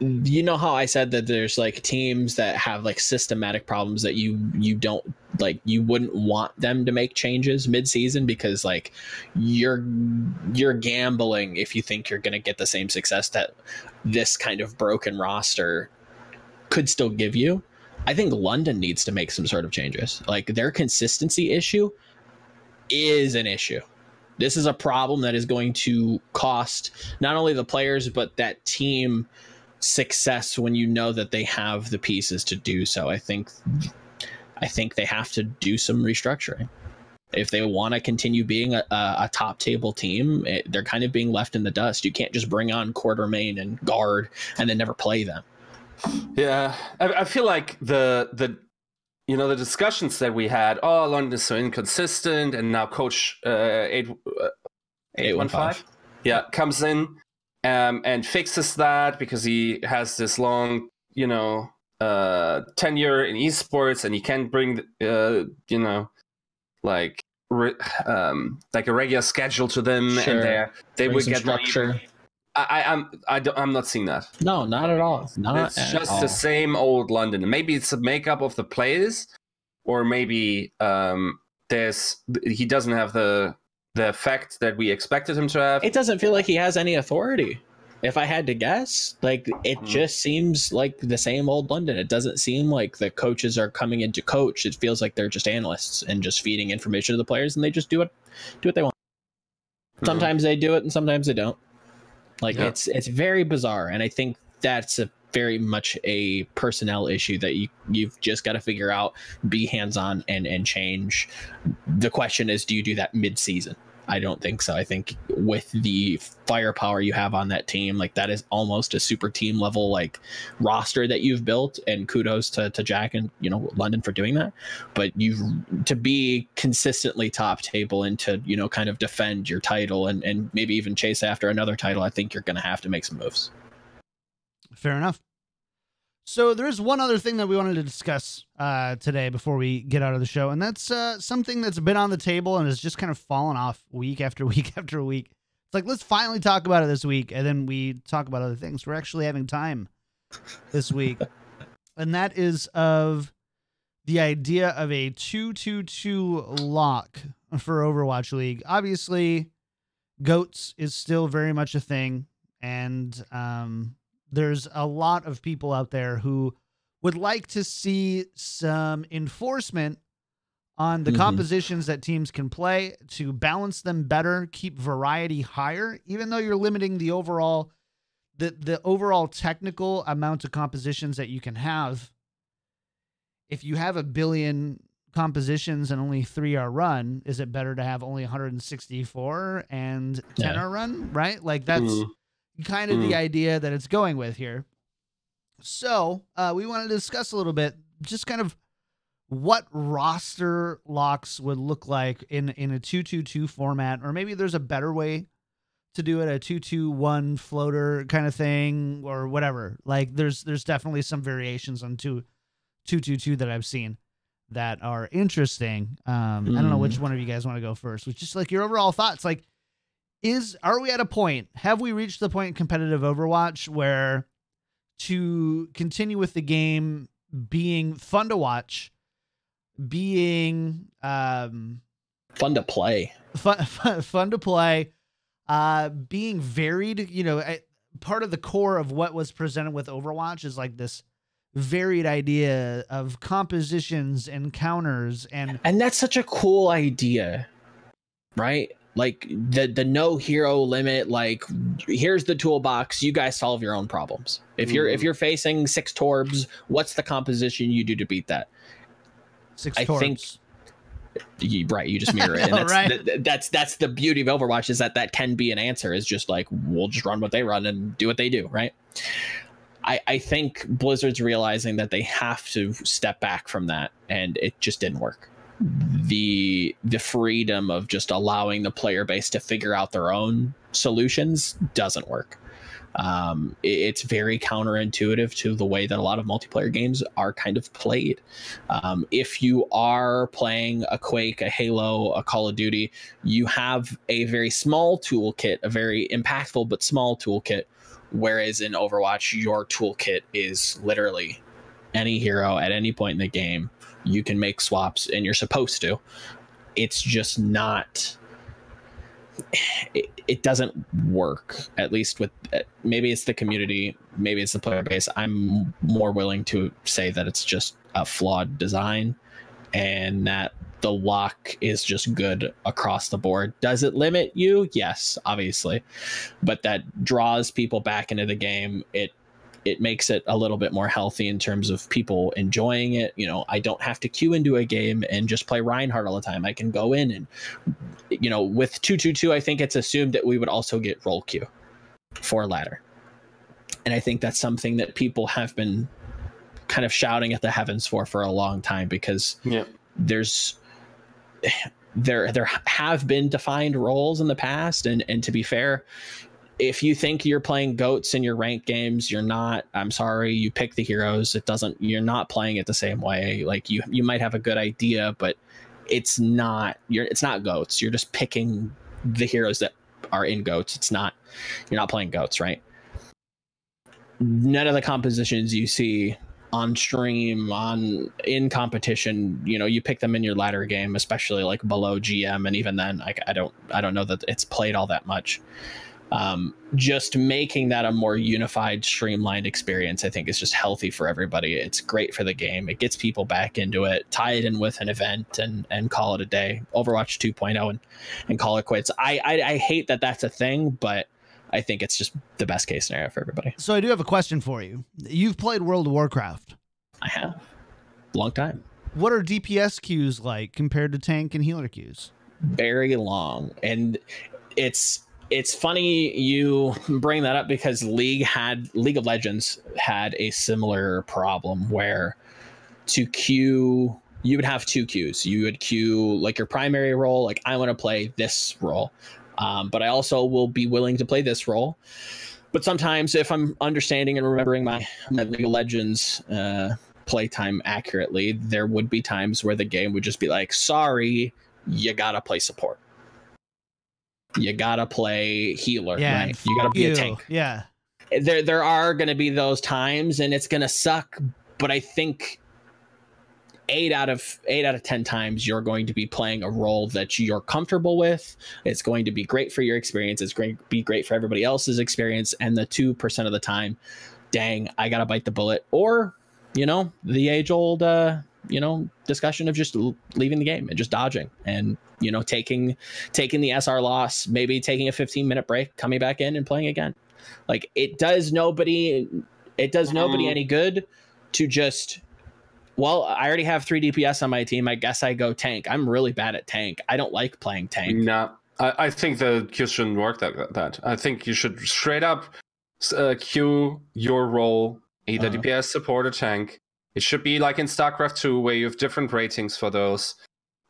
Mm. you know how I said that there's like teams that have like systematic problems that you you don't like you wouldn't want them to make changes mid-season because like you're you're gambling if you think you're going to get the same success that this kind of broken roster could still give you. I think London needs to make some sort of changes. Like their consistency issue is an issue this is a problem that is going to cost not only the players but that team success when you know that they have the pieces to do so i think i think they have to do some restructuring if they want to continue being a, a, top table team it, they're kind of being left in the dust you can't just bring on quartermain and guard and then never play them Yeah, I, I feel like the the you know the discussions that we had. Oh, London is so inconsistent, and now Coach uh, eight uh, eight one 815. five, yeah, comes in um, and fixes that because he has this long you know uh, tenure in esports, and he can't bring uh, you know like re- um, like a regular schedule to them, Sure. and they they Bring would get structure. even- I, I'm I don't, I'm not seeing that. No, not at all. Not it's just all. the same old London. Maybe it's a makeup of the players, or maybe um, there's he doesn't have the the effect that we expected him to have. It doesn't feel like he has any authority. If I had to guess, like it Hmm. just seems like the same old London. It doesn't seem like the coaches are coming in to coach. It feels like they're just analysts and just feeding information to the players, and they just do it, do what they want. Mhm. Sometimes they do it, and sometimes they don't. Like Yeah. it's it's very bizarre, and I think that's a very much a personnel issue that you you've just got to figure out, be hands on, and and change. The question is, do you do that mid season? I don't think so. I think with the firepower you have on that team, like that is almost a super team level like roster that you've built. And kudos to, to Jack and you know London for doing that. But you to be consistently top table and to you know kind of defend your title and and maybe even chase after another title, I think you're going to have to make some moves. Fair enough. So there is one other thing that we wanted to discuss uh, today before we get out of the show, and that's uh, something that's been on the table and has just kind of fallen off week after week after week. It's like let's finally talk about it this week, and then we talk about other things. We're actually having time this week, and that is of the idea of a two-two-two lock for Overwatch League. Obviously, goats is still very much a thing, and um, there's a lot of people out there who would like to see some enforcement on the Mhm. compositions that teams can play to balance them better, keep variety higher, even though you're limiting the overall the the overall technical amount of compositions that you can have. If you have a billion compositions and only 3 are run, is it better to have only 164 and 10 Yeah. are run, right? Like that's Mm. Kind of the idea that it's going with here. So, uh, we want to discuss a little bit just kind of what roster locks would look like in in a 222 format or maybe there's a better way to do it a 221 floater kind of thing or whatever. Like there's there's definitely some variations on 2 222 that I've seen that are interesting. Um I don't know which one of you guys want to go first. Which just like your overall thoughts like is are we at a point have we reached the point in competitive overwatch where to continue with the game being fun to watch being um Fun to play. fun, fun, fun to play uh being varied you know I, part of the core of what was presented with overwatch is like this varied idea of compositions and counters and And that's such a cool idea, right? Like the the no hero limit. Like here's the toolbox. You guys solve your own problems. If you're if Mhm. you're facing six torbs, what's the composition you do to beat that? six I torps. think- You, right, you just mirror it. And that's, right? th- th- that's that's the beauty of Overwatch is that that can be an answer. Is just like we'll just run what they run and do what they do, right? I I think Blizzard's realizing that they have to step back from that, and it just didn't work. The the freedom of just allowing the player base to figure out their own solutions doesn't work. Um, it- it's very counterintuitive to the way that a lot of multiplayer games are kind of played. Um, if you are playing a Quake, a Halo, a Call of Duty, you have a very small toolkit, a very impactful but small toolkit. Whereas in Overwatch, your toolkit is literally any hero at any point in the game. You can make swaps, and you're supposed to. It's just not. It, it doesn't work. At least with uh, maybe it's the community, maybe it's the player base. I'm more willing to say that it's just a flawed design and that the lock is just good across the board. Does it limit you? Yes, obviously. But that draws people back into the game. It it makes it a little bit more healthy in terms of people enjoying it. You know, I don't have to queue into a game and just play Reinhardt all the time. I can go in and you know, with 222 I think it's assumed that we would also get role queue for ladder. And I think that's something that people have been kind of shouting at the heavens for for a long time because Yeah. there's there there have been defined roles in the past and and to be fair if you think you're playing goats in your rank games you're not i'm sorry you pick the heroes it doesn't you're not playing it the same way like you you might have a good idea but it's not you're it's not goats. You're just picking the heroes that are in goats. It's not you're not playing goats, right? None of the compositions you see on stream on in competition you know you pick them in your ladder game especially like below gm and even then like i don't i don't know that it's played all that much um, just making that a more unified streamlined experience i think is just healthy for everybody it's great for the game it gets people back into it tie it in with an event and and call it a day overwatch 2.0 and and call it quits i i, I hate that that's a thing but I think it's just the best case scenario for everybody. So I do have a question for you. You've played World of Warcraft. I have. Long time. What are DPS queues like compared to tank and healer queues? Very long. And it's it's funny you bring that up because League had League of Legends had a similar problem where to queue you would have two queues. You would queue like your primary role, like I want to play this role. Um, but I also will be willing to play this role. But sometimes, if I'm understanding and remembering my, my League of Legends uh, playtime accurately, there would be times where the game would just be like, sorry, you gotta play support. You gotta play healer, Yeah, right? You gotta be you. a tank. Yeah. There, there are gonna be those times, and it's gonna suck. But I think eight out of eight out of ten times you're going to be playing a role that you're comfortable with it's going to be great for your experience it's going to be great for everybody else's experience and the 2% of the time dang i gotta bite the bullet or you know the age old uh you know discussion of just leaving the game and just dodging and you know taking taking the sr loss maybe taking a 15 minute break coming back in and playing again like it does nobody it does nobody Mm. any good to just well, I already have three DPS on my team. I guess I go tank. I'm really bad at tank. I don't like playing tank. No, I, I think the queue shouldn't work that. I think you should straight up uh, queue your role, either Uh-huh. DPS, support, or tank. It should be like in StarCraft 2, where you have different ratings for those.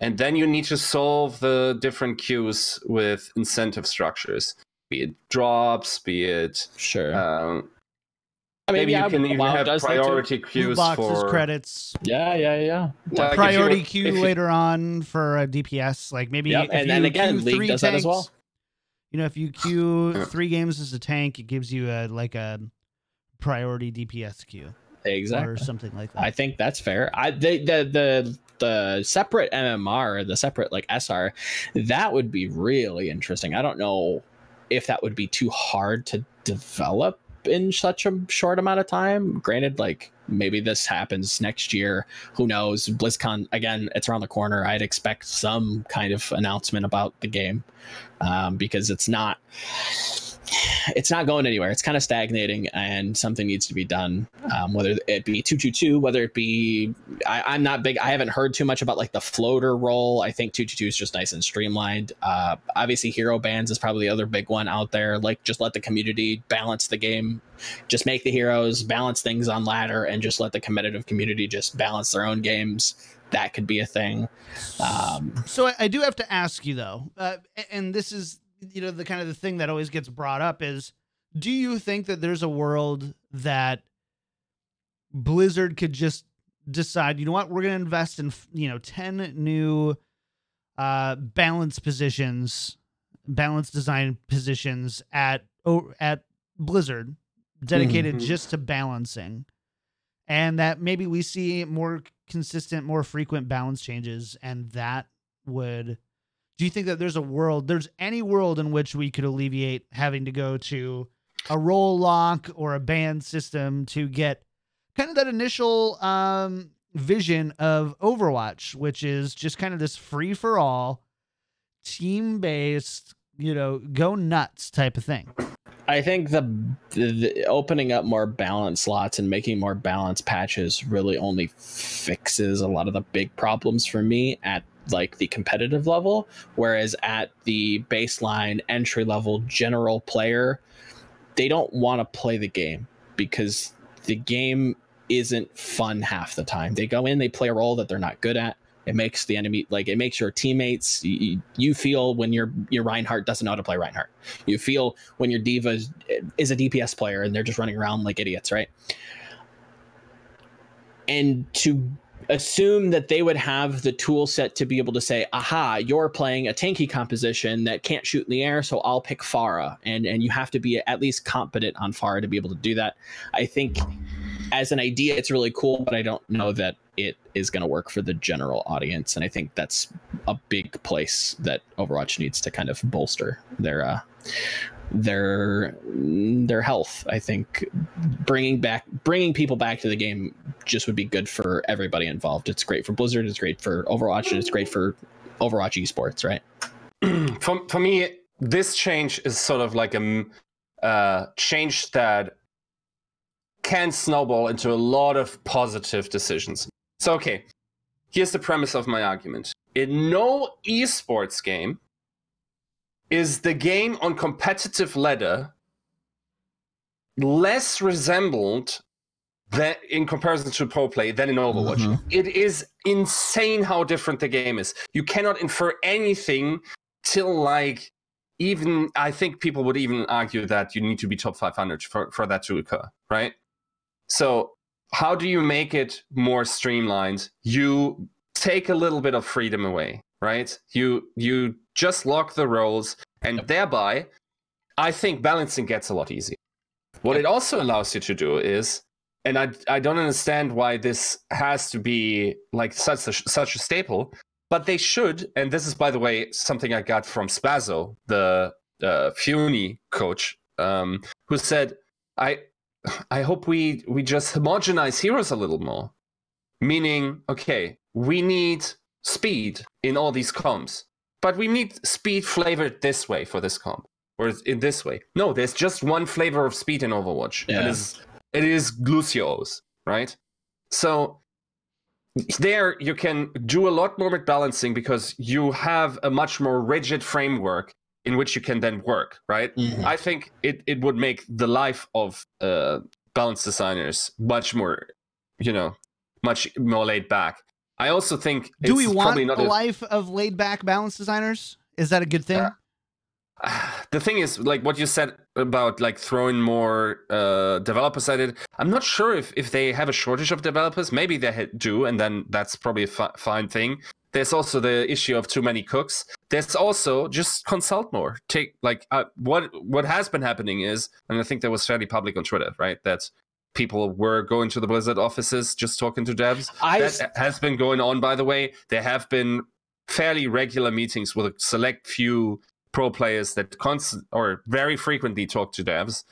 And then you need to solve the different queues with incentive structures, be it drops, be it. Sure. Um, I mean, maybe yeah, you can even WoW have does that priority queues boxes, for. credits, Yeah, yeah, yeah. Like, priority you- queue you- later on for a DPS. Like maybe Yep, if and you then again, queue League three does that as well. You know, if you queue three games as a tank, it gives you a like a priority DPS queue or something like that. I think that's fair. I they, the the the separate MMR, the separate like SR, that would be really interesting. I don't know if that would be too hard to develop in such a short amount of time. Granted, like maybe this happens next year. Who knows? BlizzCon again, it's around the corner. I'd expect some kind of announcement about the game um, because it's not it's not going anywhere. It's kind of stagnating, and something needs to be done. Um, whether it be two two two, whether it be I, I'm not big. I haven't heard too much about like the floater role. I think two two two is just nice and streamlined. Uh, obviously, hero bands is probably the other big one out there. Like, just let the community balance the game. Just make the heroes balance things on ladder, and just let the competitive community just balance their own games. That could be a thing. Um, So I, I do have to ask you though, uh, and this is you know the kind of the thing that always gets brought up is, do you think that there's a world that Blizzard could just decide, you know what, we're going to invest in you know ten new uh, balance positions, balance design positions at at Blizzard, dedicated Mhm. just to balancing, and that maybe we see more consistent, more frequent balance changes, and that would. Do you think that there's a world, there's any world in which we could alleviate having to go to a role lock or a band system to get kind of that initial um, vision of Overwatch, which is just kind of this free for all, team based, you know, go nuts type of thing? I think the, the, the opening up more balance slots and making more balance patches really only fixes a lot of the big problems for me at like the competitive level whereas at the baseline entry level general player they don't want to play the game because the game isn't fun half the time. They go in they play a role that they're not good at. It makes the enemy like it makes your teammates you, you feel when your your Reinhardt doesn't know how to play Reinhardt. You feel when your D.Va is, is a DPS player and they're just running around like idiots, right? And to assume that they would have the tool set to be able to say, aha, you're playing a tanky composition that can't shoot in the air, so I'll pick Pharah. And and you have to be at least competent on Pharah to be able to do that. I think as an idea, it's really cool, but I don't know that it is going to work for the general audience. And I think that's a big place that Overwatch needs to kind of bolster their uh, their their health. I think bringing back bringing people back to the game just would be good for everybody involved. It's great for Blizzard. It's great for Overwatch. And it's great for Overwatch esports. Right. for for me, this change is sort of like a uh, change that can snowball into a lot of positive decisions. So, okay, here's the premise of my argument. In no esports game is the game on competitive ladder less resembled that in comparison to pro play than in Overwatch. Mm-hmm. It is insane how different the game is. You cannot infer anything till like even I think people would even argue that you need to be top 500 for, for that to occur, right? So how do you make it more streamlined? You take a little bit of freedom away, right? You you just lock the roles, and thereby, I think balancing gets a lot easier. What it also allows you to do is, and I I don't understand why this has to be like such a, such a staple, but they should. And this is, by the way, something I got from Spazo, the uh, Funi coach, um, who said, "I I hope we we just homogenize heroes a little more." Meaning, okay, we need speed in all these comps but we need speed flavored this way for this comp or in this way. No, there's just one flavor of speed in Overwatch. Yeah. It is it is Lucios, right? So there you can do a lot more with balancing because you have a much more rigid framework in which you can then work, right? Mm-hmm. I think it, it would make the life of uh, balance designers much more, you know, much more laid back. I also think do we want a life of laid back balance designers? Is that a good thing? Uh, the thing is, like what you said about like throwing more uh, developers at it. I'm not sure if if they have a shortage of developers. Maybe they do, and then that's probably a fi- fine thing. There's also the issue of too many cooks. There's also just consult more. Take like uh, what what has been happening is, and I think that was fairly public on Twitter, right? That people were going to the Blizzard offices just talking to devs. I, that has been going on, by the way. There have been fairly regular meetings with a select few pro players that constant or very frequently talk to devs.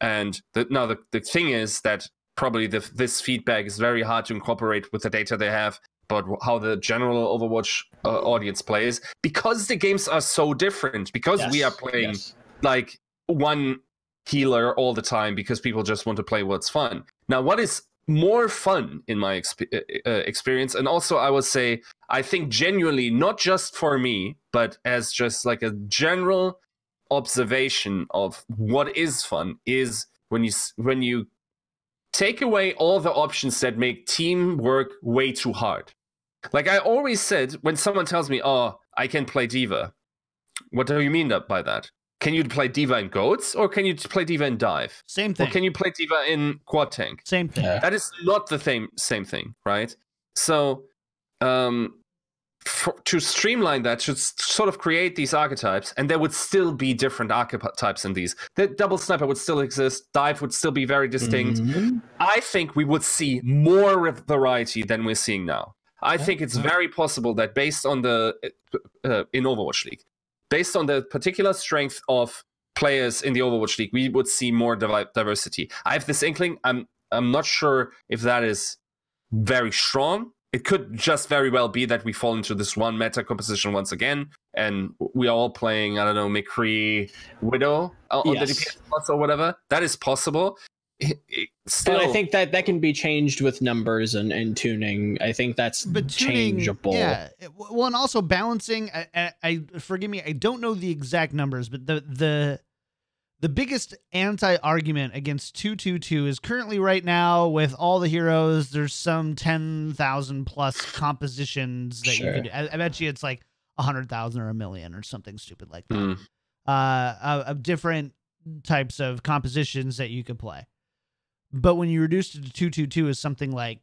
And the, now the, the thing is that probably the, this feedback is very hard to incorporate with the data they have about how the general Overwatch uh, audience plays because the games are so different. Because yes, we are playing yes. like one healer all the time because people just want to play what's fun. Now, what is more fun in my exp- uh, uh, experience, and also I would say, I think genuinely, not just for me, but as just like a general observation of what is fun, is when you when you take away all the options that make teamwork way too hard. Like I always said, when someone tells me, "Oh, I can play D.Va," what do you mean by that? Can you play D.Va in goats or can you play D.Va in dive? Same thing. Or can you play D.Va in quad tank? Same thing. Yeah. That is not the same same thing, right? So, um, for, to streamline that, should sort of create these archetypes, and there would still be different archetypes in these. The double sniper would still exist. Dive would still be very distinct. Mm-hmm. I think we would see more variety than we're seeing now. I think it's very possible that based on the uh, uh in Overwatch League, based on the particular strength of players in the Overwatch League, we would see more diversity. I have this inkling. I'm I'm not sure if that is very strong. It could just very well be that we fall into this one meta composition once again, and we are all playing, I don't know, McCree Widow uh, on yes. the DPS or whatever. That is possible still, but I think that that can be changed with numbers and, and tuning. I think that's but tuning, changeable. Yeah. Well, and also balancing. I, I, I, forgive me. I don't know the exact numbers, but the the the biggest anti argument against two two two is currently right now with all the heroes. There's some ten thousand plus compositions that sure. you could. I, I, bet you it's like a hundred thousand or a million or something stupid like that. Mm. Uh, of different types of compositions that you could play but when you reduce it to 222 is something like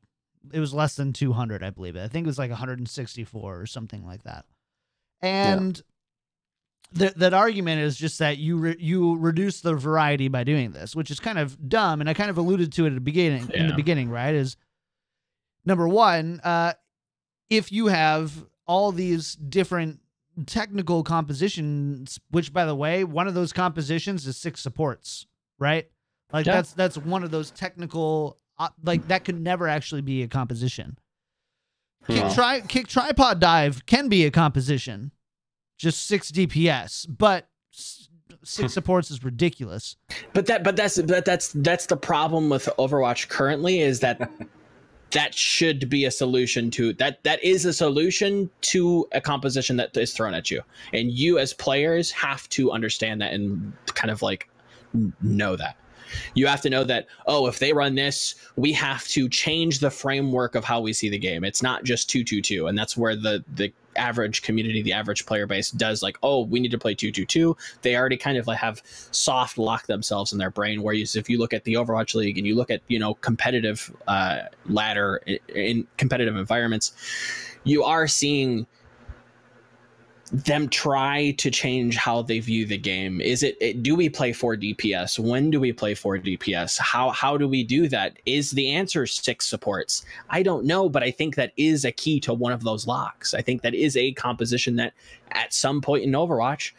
it was less than 200, I believe. I think it was like 164 or something like that. And th- that argument is just that you re- you reduce the variety by doing this, which is kind of dumb. And I kind of alluded to it at the beginning. In the beginning, right? Is number one, uh, if you have all these different technical compositions, which by the way, one of those compositions is six supports, right? Like Yeah. that's that's one of those technical uh, like that could never actually be a composition. Kick, Yeah. tri- kick tripod dive can be a composition, just six DPS, but s- six supports is ridiculous. But that but that's but that's that's the problem with Overwatch currently is that that should be a solution to that that is a solution to a composition that is thrown at you. And you as players have to understand that and kind of like know that. You have to know that oh if they run this, we have to change the framework of how we see the game. It's not just 222 and that's where the the average community, the average player base does like, oh, we need to play 222. They already kind of like have soft lock themselves in their brain. Whereas if you look at the Overwatch League and you look at you know competitive uh, ladder in, in competitive environments, you are seeing them try to change how they view the game. Is it, it do we play for DPS? When do we play for DPS? How how do we do that? Is the answer six supports? I don't know, but I think that is a key to one of those locks. I think that is a composition that at some point in Overwatch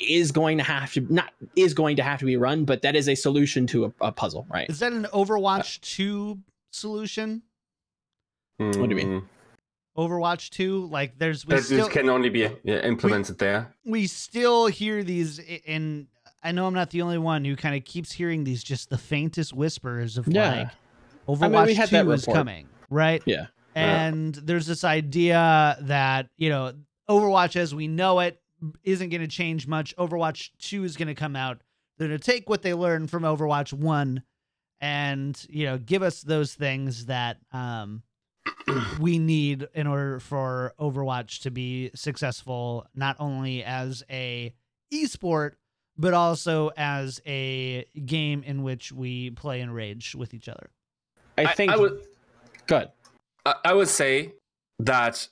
is going to have to not is going to have to be run, but that is a solution to a, a puzzle, right? Is that an Overwatch 2 solution? Hmm. What do you mean? Overwatch 2? Like there's we That still this can only be yeah, implemented there. we still hear these and I know I'm not the only one who kind of keeps hearing these just the faintest whispers of Yeah. like Overwatch I mean, 2 that is report. coming, right? Yeah. And there's this idea that, you know, Overwatch as we know it isn't going to change much. Overwatch 2 is going to come out. They're going to take what they learned from Overwatch 1 and, you know, give us those things that um we need in order for Overwatch to be successful not only as a esport but also as a game in which we play and rage with each other. I think I would good. I, I would say that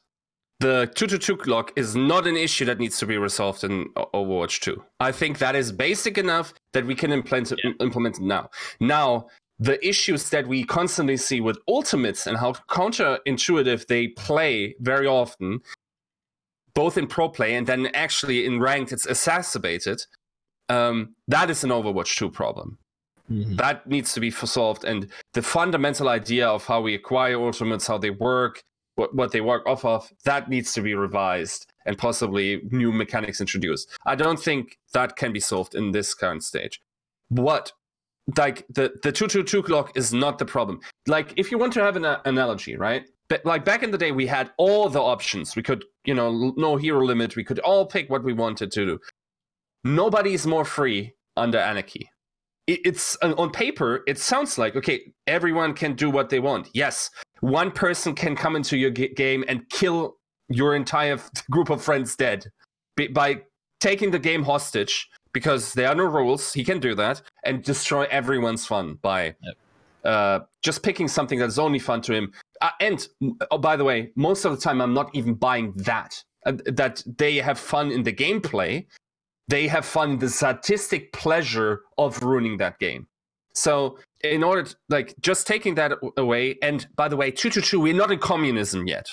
the 2 to 2 clock is not an issue that needs to be resolved in Overwatch 2. I think that is basic enough that we can implement it, implement it now. Now, the issues that we constantly see with ultimates and how counterintuitive they play very often, both in pro play and then actually in ranked, it's exacerbated. Um, that is an Overwatch 2 problem. That needs to be solved. And the fundamental idea of how we acquire ultimates how they work what, what they work off of that needs to be revised and possibly new mechanics introduced. I don't think that can be solved in this current stage. What like the the 222 clock is not the problem. Like if you want to have an uh, analogy right? But like back in the day we had all the options. We could you know no hero limit. We could all pick what we wanted to do. Nobody is more free under anarchy. It, it's uh, on paper it sounds like okay everyone can do what they want. Yes one person can come into your g- game and kill your entire group of friends dead by taking the game hostage because there are no rules he can do that and destroy everyone's fun by uh, just picking something that's only fun to him uh, and oh, by the way most of the time i'm not even buying that uh, that they have fun in the gameplay they have fun in the sadistic pleasure of ruining that game. So in order to, like just taking that away, and by the way, two two two, we're not in communism yet.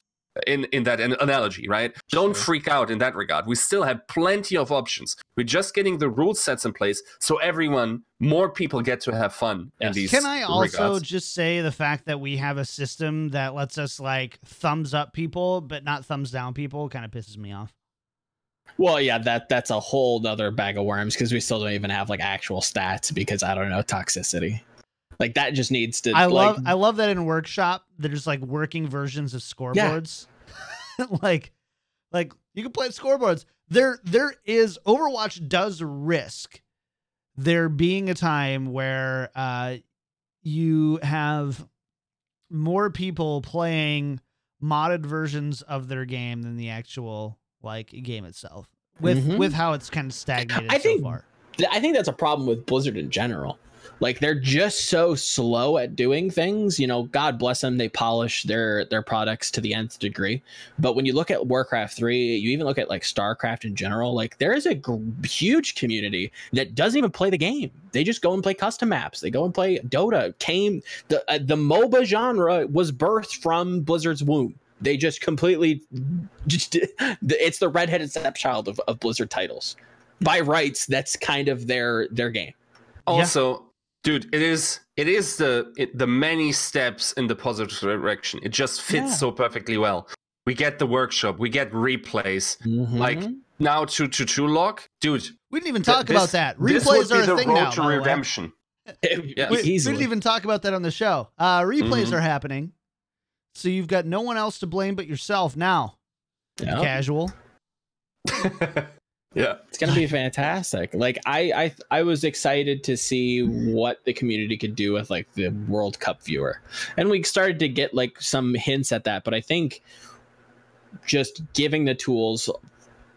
In in that analogy, right? Don't Sure. freak out in that regard. We still have plenty of options. We're just getting the rule sets in place so everyone, more people get to have fun in these. Can I also regards. just say the fact that we have a system that lets us like thumbs up people but not thumbs down people kind of pisses me off. Well, yeah, that that's a whole other bag of worms because we still don't even have like actual stats because I don't know toxicity. Like that just needs to. I like, love I love that in workshop there's like working versions of scoreboards. like like you can play scoreboards. There there is Overwatch does risk there being a time where uh you have more people playing modded versions of their game than the actual like game itself. With Mhm. with how it's kind of stagnated I so think far. I think that's a problem with Blizzard in general. Like they're just so slow at doing things. You know, God bless them, they polish their their products to the nth degree. But when you look at Warcraft 3, you even look at like StarCraft in general, like there is a huge community that doesn't even play the game. They just go and play custom maps. They go and play Dota. Came the uh, the MOBA genre was birthed from Blizzard's womb. They just completely just it's the redheaded stepchild of, of Blizzard titles. By rights, that's kind of their their game. Also, dude, it is it is the it, the many steps in the positive direction. It just fits Yeah. so perfectly well. We get the workshop, we get replays. Like Mhm. now, to to two log, dude. We didn't even th- talk this- about that. this would Replays be are a the thing road now. to by the way. redemption. Yeah. We, we didn't even talk about that on the show. Uh, replays Mhm. are happening, so you've got no one else to blame but yourself now. Yeah. Casual. yeah. It's gonna be fantastic. Like I, I, I was excited to see what the community could do with like the World Cup viewer, and we started to get like some hints at that. But I think just giving the tools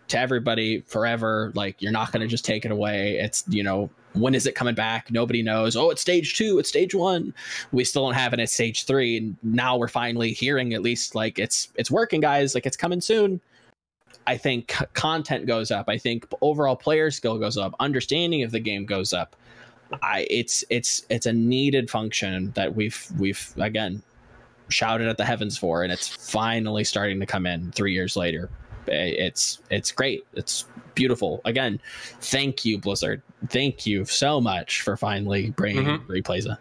to everybody forever, like you're not gonna just take it away. It's you know when is it coming back? Nobody knows. Oh, it's stage two. It's stage one. We still don't have it at stage three, and now we're finally hearing at least like it's it's working, guys. Like it's coming soon. I think c- content goes up. I think overall player skill goes up. Understanding of the game goes up. I it's it's it's a needed function that we've we've again shouted at the heavens for, and it's finally starting to come in three years later. It's it's great. It's beautiful. Again, thank you Blizzard. Thank you so much for finally bringing Mhm. replays. in.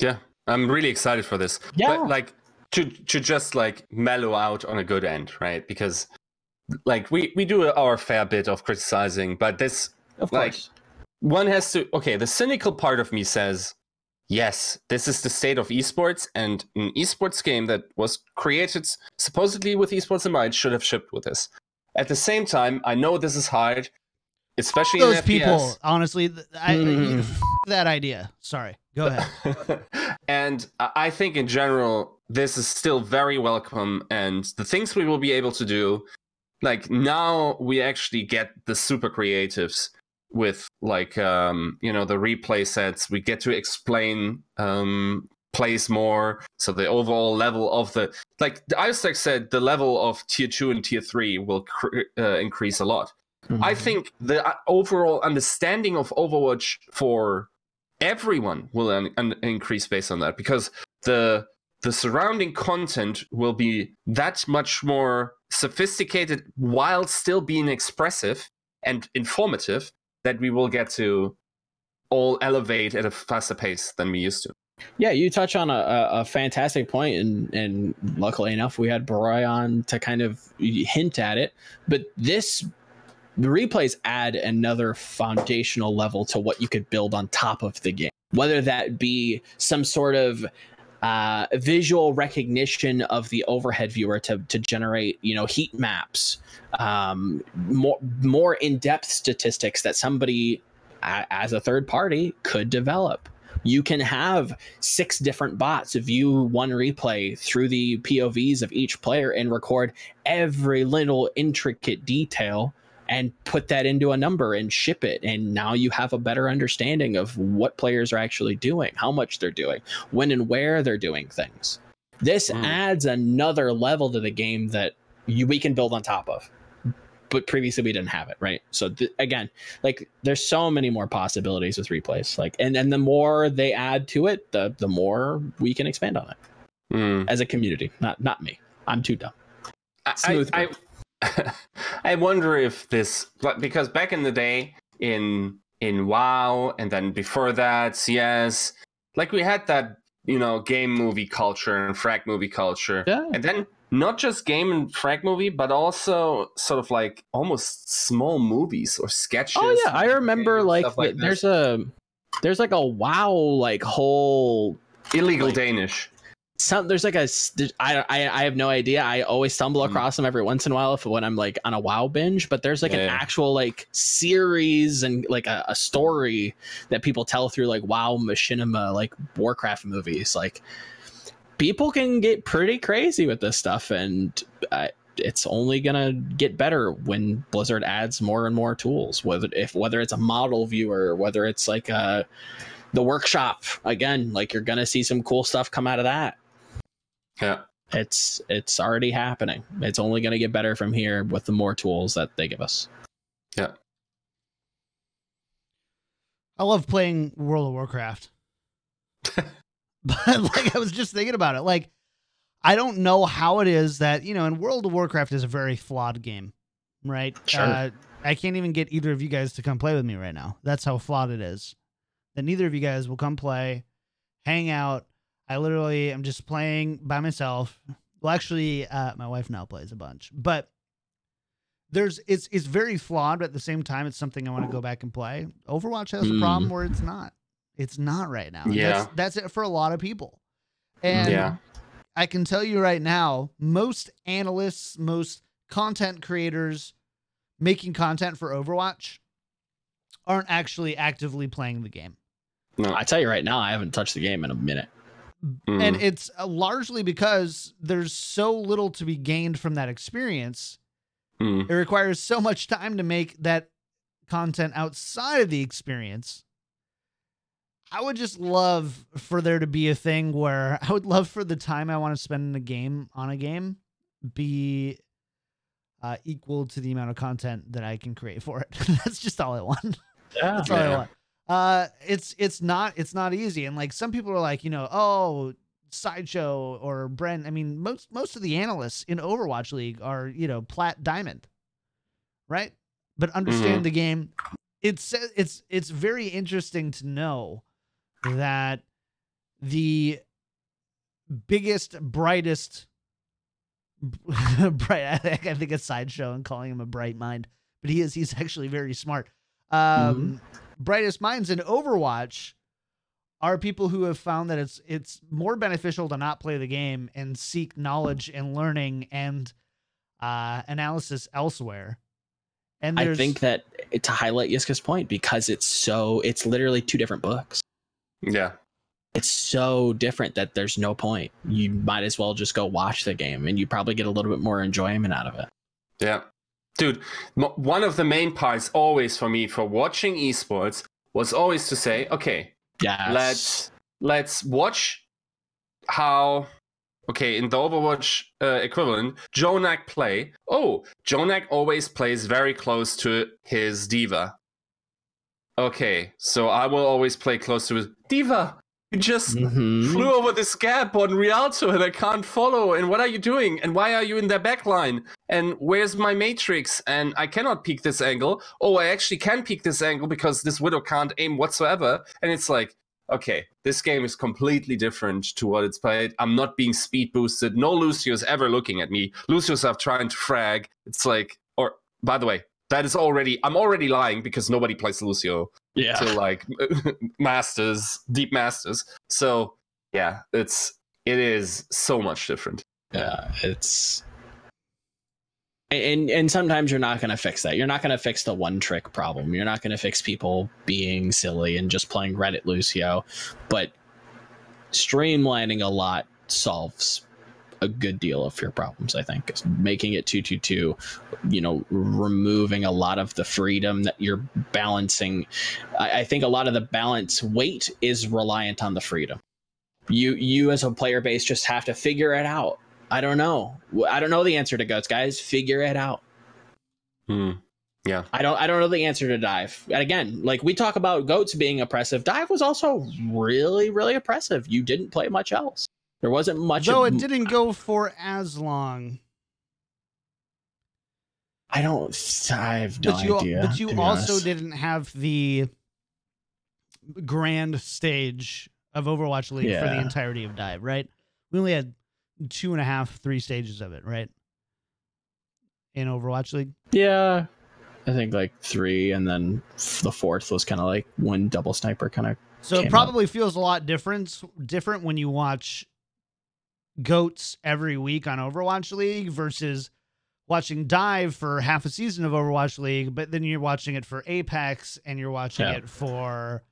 Yeah, I'm really excited for this. Yeah. But, like to to just like mellow out on a good end, right? Because like we we do our fair bit of criticizing, but this Of Like, course. one has to okay, the cynical part of me says, yes, this is the state of esports and an esports game that was created supposedly with esports in mind should have shipped with this. At the same time, I know this is hard, especially Those in people, FPS. honestly, I, Mm. f- that idea. Sorry. Go ahead. and I I think in general, this is still very welcome. And the things we will be able to do, like now we actually get the super creatives with like um you know the replay sets. We get to explain um plays more. So the overall level of the like the Isaac said the level of tier 2 and tier 3 will cr- uh, increase a lot. I Mhm. think the uh, overall understanding of Overwatch for everyone will un- un- increase based on that because the the surrounding content will be that much more sophisticated while still being expressive and informative that we will get to all elevate at a faster pace than we used to. Yeah, you touch on a, a, fantastic point, and and luckily enough, we had Barroi on to kind of hint at it. But this the replays add another foundational level to what you could build on top of the game, whether that be some sort of uh, visual recognition of the overhead viewer to to generate you know heat maps, um, more more in depth statistics that somebody as a third party could develop. You can have six different bots view one replay through the POVs of each player and record every little intricate detail and put that into a number and ship it. And now you have a better understanding of what players are actually doing, how much they're doing, when and where they're doing things. This Mm. adds another level to the game that you, we can build on top of. But previously we didn't have it, right? So th- again, like there's so many more possibilities with replays like and and the more they add to it the the more we can expand on it Hmm. as a community not not me i'm too dumb Smooth I, I, I wonder if this because back in the day in in WoW and then before that CS, like we had that you know game movie culture and frag movie culture, yeah and then not just game and frag movie, but also sort of like almost small movies or sketches. oh yeah i remember like, like th- there's this. a there's like a wow like whole illegal like- Danish. Some there's like a I, I I have no idea. I always stumble Mm. across them every once in a while if when I'm like on a WoW binge. But there's like an Yeah. actual like series and like a, a story that people tell through like WoW machinima, like Warcraft movies. Like people can get pretty crazy with this stuff, and uh, it's only gonna get better when Blizzard adds more and more tools. Whether if whether it's a model viewer, whether it's like a the workshop again. Like you're gonna see some cool stuff come out of that. Yeah. It's it's already happening. It's only gonna get better from here with the more tools that they give us. Yeah. I love playing World of Warcraft. but like I was just thinking about it. Like I don't know how it is that, you know, and World of Warcraft is a very flawed game, right? Sure. Uh, I can't even get either of you guys to come play with me right now. That's how flawed it is. That neither of you guys will come play, hang out. I literally am just playing by myself. Well, actually, uh, my wife now plays a bunch, but there's it's it's very flawed, but at the same time, it's something I want to go back and play. Overwatch has a Mm. problem where it's not. It's not right now. Yeah. that's, that's it for a lot of people. And Yeah. I can tell you right now, most analysts, most content creators making content for Overwatch aren't actually actively playing the game. No. I tell you right now, I haven't touched the game in a minute. Mm. And it's uh, largely because there's so little to be gained from that experience. Mm. It requires so much time to make that content outside of the experience. I would just love for there to be a thing where I would love for the time I want to spend in a game on a game be uh, equal to the amount of content that I can create for it. That's just all I want. Yeah. That's all I want. Uh, it's it's not it's not easy, and like some people are like, you know, oh, sideshow or Brent. I mean, most most of the analysts in Overwatch League are you know plat diamond, right? But understand the game. It's it's it's very interesting to know that the biggest brightest bright I think, I think a sideshow and calling him a bright mind but he is he's actually very smart um brightest minds in overwatch are people who have found that it's it's more beneficial to not play the game and seek knowledge and learning and uh analysis elsewhere and I think that to highlight Yiska's point, because it's so it's literally two different books. Yeah. It's so different that there's no point. You might as well just go watch the game and you probably get a little bit more enjoyment out of it. Yeah. Dude, one of the main parts always for me for watching esports was always to say, okay, Yeah. let's let's watch how okay in the overwatch uh, equivalent jonak play. Oh jonak always plays very close to his D.Va. Okay so i will always play close to his D.Va you just Mhm. flew over this gap on rialto and i can't follow and what are you doing and why are you in their backline and where's my matrix and i cannot peek this angle oh i actually can peek this angle because this widow can't aim whatsoever and it's like okay, this game is completely different to what it's played. I'm not being speed boosted. No Lucio's ever looking at me. Lucio's are trying to frag. It's like, or by the way, that is already, I'm already lying because nobody plays Lucio Yeah. till like masters, deep masters. So yeah, it's, it is so much different. Yeah, it's and and sometimes you're not going to fix that. You're not going to fix the one trick problem. You're not going to fix people being silly and just playing Reddit Lucio, but streamlining a lot solves a good deal of your problems. I think making it two two two, you know, removing a lot of the freedom that you're balancing. I, I think a lot of the balance weight is reliant on the freedom. You you as a player base just have to figure it out. I don't know. I don't know the answer to goats, guys. Figure it out. Hmm. Yeah. I don't. I don't know the answer to dive. And again, like we talk about goats being oppressive, dive was also really, really oppressive. You didn't play much else. There wasn't much. though of- it didn't go for as long I don't. I have no but you idea. but you also honest. didn't have the grand stage of Overwatch League for the entirety of Dive, right? We only had two and a half, three stages of it, right? In Overwatch League. Yeah, I think like three, and then the fourth was kind of like when double sniper kind of. So it up. probably feels a lot different different when you watch goats every week on Overwatch League versus watching Dive for half a season of Overwatch League, but then you're watching it for Apex and you're watching Yeah. it for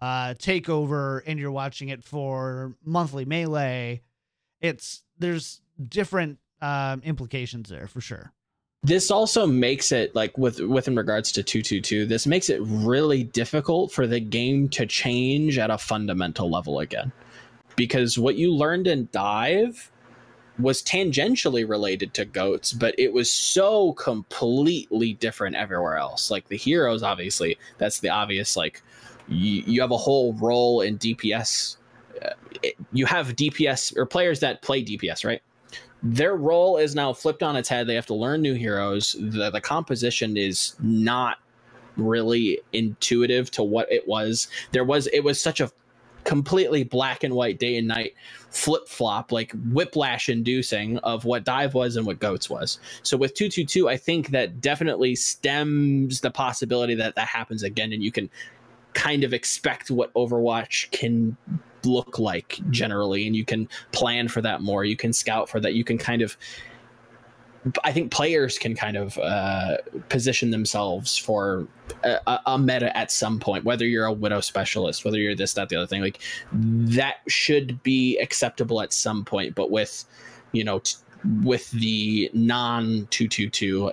uh Takeover and you're watching it for monthly melee. It's there's different um implications there for sure. this also makes it like with with in regards to 222 this makes it really difficult for the game to change at a fundamental level again because what you learned in dive was tangentially related to goats but it was so completely different everywhere else like the heroes obviously that's the obvious like you, you have a whole role in dps uh, you have dps or players that play dps right their role is now flipped on its head. They have to learn new heroes. The, the composition is not really intuitive to what it was. There was it was such a completely black and white day and night flip flop, like whiplash inducing of what dive was and what goats was. So with 222, I think that definitely stems the possibility that that happens again and you can kind of expect what Overwatch can look like generally and you can plan for that more you can scout for that you can kind of i think players can kind of uh, position themselves for a, a, meta at some point whether you're a widow specialist whether you're this that the other thing like that should be acceptable at some point but with you know t- with the non 222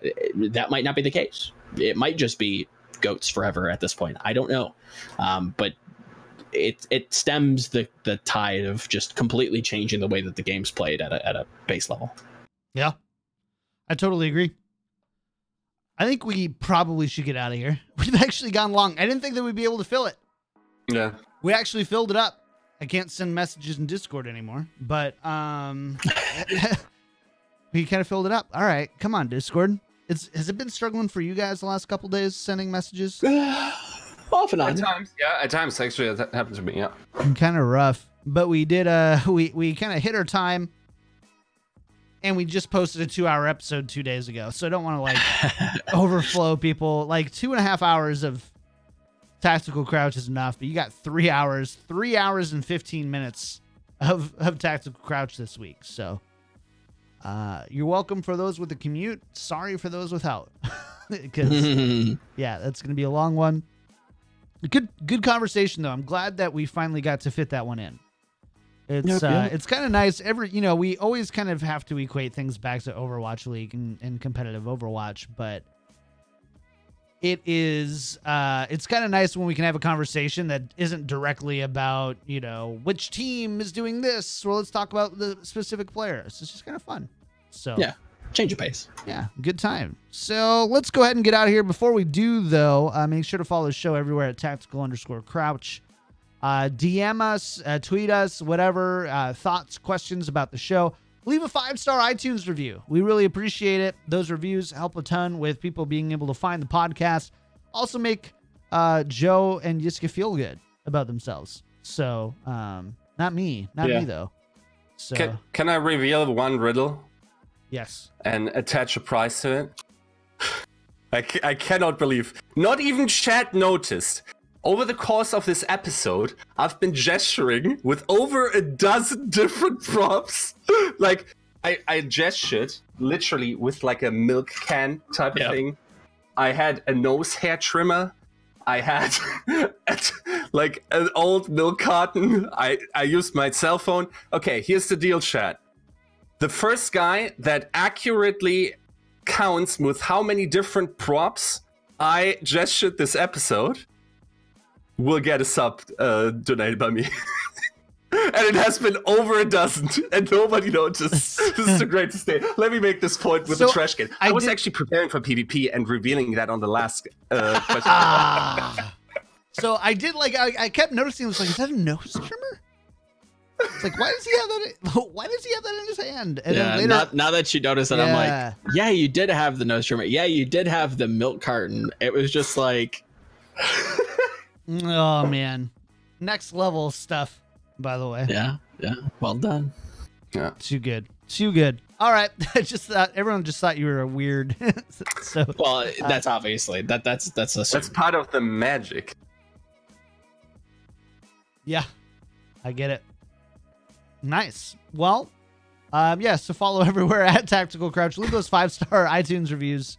that might not be the case. It might just be goats forever at this point. I don't know. Um, but it it stems the the tide of just completely changing the way that the game's played at a at a base level. Yeah, I totally agree. I think we probably should get out of here. We've actually gone long. I didn't think that we'd be able to fill it. Yeah, we actually filled it up. I can't send messages in Discord anymore, but um, we kind of filled it up. All right, come on, Discord. It's has it been struggling for you guys the last couple days sending messages? Off and on. At times, yeah. At times, actually, that happened to me. Yeah. Kind of rough, but we did. Uh, we we kind of hit our time, and we just posted a two-hour episode two days ago. So I don't want to like overflow people. Like two and a half hours of tactical crouch is enough, but you got three hours, three hours and fifteen minutes of of tactical crouch this week. So. Uh, you're welcome for those with the commute. Sorry for those without, because yeah, that's gonna be a long one. Good good conversation though. I'm glad that we finally got to fit that one in. It's yep, uh, yep. it's kind of nice. Every you know we always kind of have to equate things back to Overwatch League and, and competitive Overwatch, but it is uh, it's kind of nice when we can have a conversation that isn't directly about you know which team is doing this. Well, let's talk about the specific players. It's just kind of fun. So yeah, change of pace. Yeah, good time. So let's go ahead and get out of here. Before we do, though, uh, make sure to follow the show everywhere at tactical underscore crouch. Uh, DM us, uh, tweet us, whatever uh, thoughts, questions about the show. Leave a five star iTunes review. We really appreciate it. Those reviews help a ton with people being able to find the podcast. Also, make uh, Joe and Yiska feel good about themselves. So, um, not me, not yeah. me though. So, can, can I reveal one riddle? Yes. And attach a price to it. I, I cannot believe. Not even chat noticed. Over the course of this episode, I've been gesturing with over a dozen different props. like, I, I gestured literally with like a milk can type of thing. I had a nose hair trimmer. I had like an old milk carton. I, I used my cell phone. Okay, here's the deal, chat the first guy that accurately counts with how many different props I gestured this episode will get a sub uh, donated by me. and it has been over a dozen, and nobody noticed. this is a great stay. Let me make this point with so the trash can. I, I was did... actually preparing for PvP and revealing that on the last uh, question. Ah. so I did like I, I kept noticing. I was like, is that a nose trimmer? It's like, why does he have that? Why does he have that in his hand? And yeah, later, now, now that you notice that, yeah. I'm like, yeah, you did have the nose trimmer. Yeah, you did have the milk carton. It was just like, oh man, next level stuff. By the way, yeah, yeah, well done. Yeah, too good, too good. All right, I just thought everyone just thought you were a weird. so, well, that's uh, obviously that that's that's a that's part of the magic. Yeah, I get it. Nice. Well, um, yeah, so follow everywhere at Tactical Crouch. Leave those five star iTunes reviews.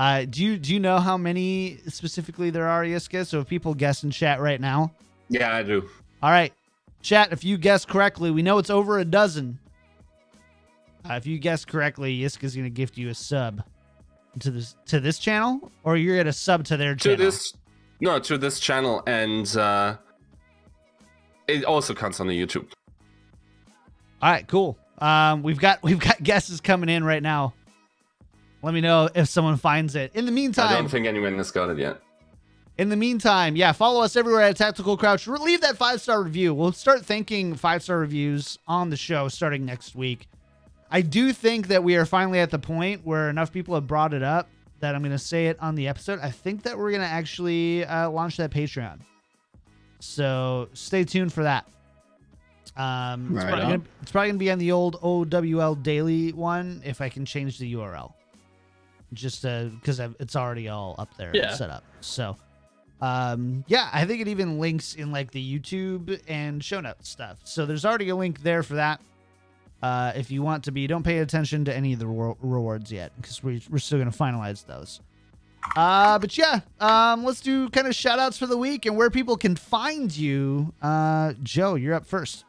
Uh, do you do you know how many specifically there are, Yiska? So if people guess in chat right now. Yeah, I do. All right, chat. If you guess correctly, we know it's over a dozen. Uh, if you guess correctly, Yiska's gonna gift you a sub. to this to this channel, or you're gonna sub to their channel? To this, no, to this channel, and uh, it also counts on the YouTube. All right, cool. Um, we've got we've got guesses coming in right now. Let me know if someone finds it. In the meantime, I don't think anyone has got it yet. In the meantime, yeah, follow us everywhere at Tactical Crouch. Leave that five star review. We'll start thinking five star reviews on the show starting next week. I do think that we are finally at the point where enough people have brought it up that I'm going to say it on the episode. I think that we're going to actually uh, launch that Patreon. So stay tuned for that. Um, it's, Right probably gonna, it's probably going to be on the old OWL daily one if I can change the URL. Just because it's already all up there Yeah. set up. So um yeah i think it even links in like the youtube and show notes stuff so there's already a link there for that uh if you want to be don't pay attention to any of the re- rewards yet because we, we're still going to finalize those uh but yeah um let's do kind of shout outs for the week and where people can find you uh joe you're up first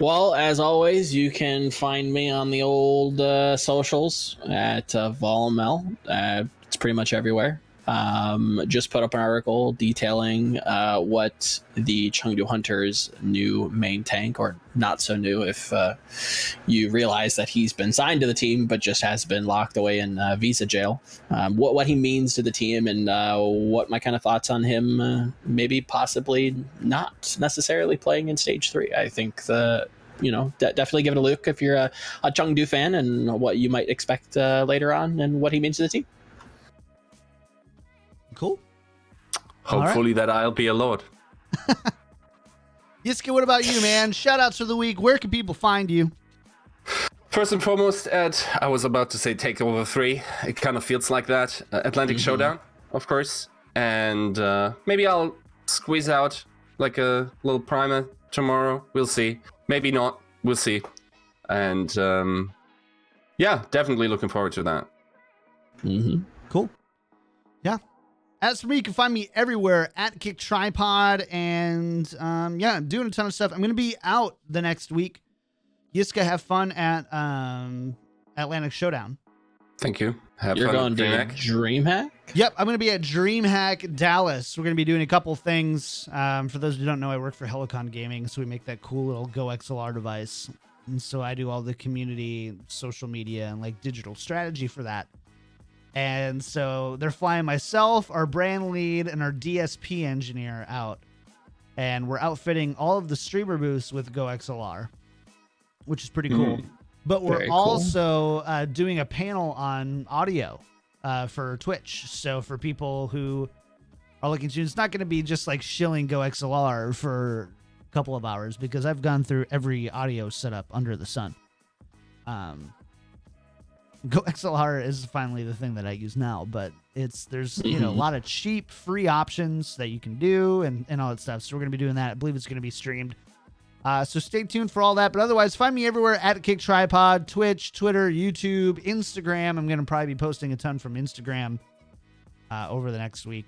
Well, as always, you can find me on the old uh, socials at uh, Volamel. Uh, it's pretty much everywhere. Um, just put up an article detailing uh, what the Chengdu Hunters' new main tank, or not so new if uh, you realize that he's been signed to the team but just has been locked away in uh, visa jail. Um, what what he means to the team and uh, what my kind of thoughts on him, uh, maybe possibly not necessarily playing in stage three. I think the you know de- definitely give it a look if you're a, a Chengdu fan and what you might expect uh, later on and what he means to the team. Cool All right. Hopefully that I'll be a lord. yiska what about you man shout outs for the week where can people find you First and foremost, at I was about to say Takeover 3. It kind of feels like that. Uh, Atlantic Showdown, of course. And uh, maybe I'll squeeze out like a little primer tomorrow. We'll see. Maybe not. We'll see. And um, yeah, definitely looking forward to that. Mm-hmm. Cool. Yeah. As for me, you can find me everywhere at Kick Tripod, and um, yeah, I'm doing a ton of stuff. I'm going to be out the next week. Yiska, have fun at um, Atlantic Showdown. Thank you. Have You're fun, going to DreamHack. DreamHack? Yep, I'm going to be at DreamHack Dallas. We're going to be doing a couple things. Um, for those who don't know, I work for Helicon Gaming, so we make that cool little Go XLR device. And so I do all the community, social media, and like digital strategy for that. And so they're flying myself, our brand lead, and our DSP engineer out. And we're outfitting all of the streamer booths with Go XLR, which is pretty cool. Mm. But we're Very cool. also uh, doing a panel on audio uh, for Twitch. So for people who are looking to, it's not going to be just like shilling Go XLR for a couple of hours because I've gone through every audio setup under the sun. Um, Go XLR is finally the thing that I use now, but it's there's you know a Mhm. lot of cheap free options that you can do and and all that stuff. So we're gonna be doing that. I believe it's gonna be streamed. Uh, so stay tuned for all that. But otherwise, find me everywhere at Kick Tripod, Twitch, Twitter, YouTube, Instagram. I'm gonna probably be posting a ton from Instagram uh, over the next week.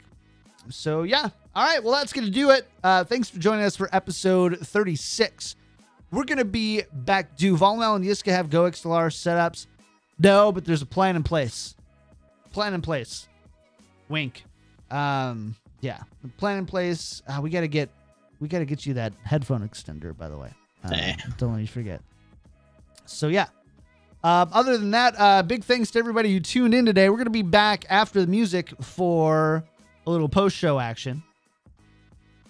So yeah, all right. Well, that's gonna do it. Uh, thanks for joining us for episode 36. We're gonna be back. Do Volamel and Yiska have Go XLR setups? No, but there's a plan in place. Plan in place. Wink. Um, yeah, the plan in place. Uh, we gotta get, we gotta get you that headphone extender. By the way, uh, Eh. don't let you forget. So yeah. Um, other than that, uh, big thanks to everybody who tuned in today. We're gonna be back after the music for a little post-show action,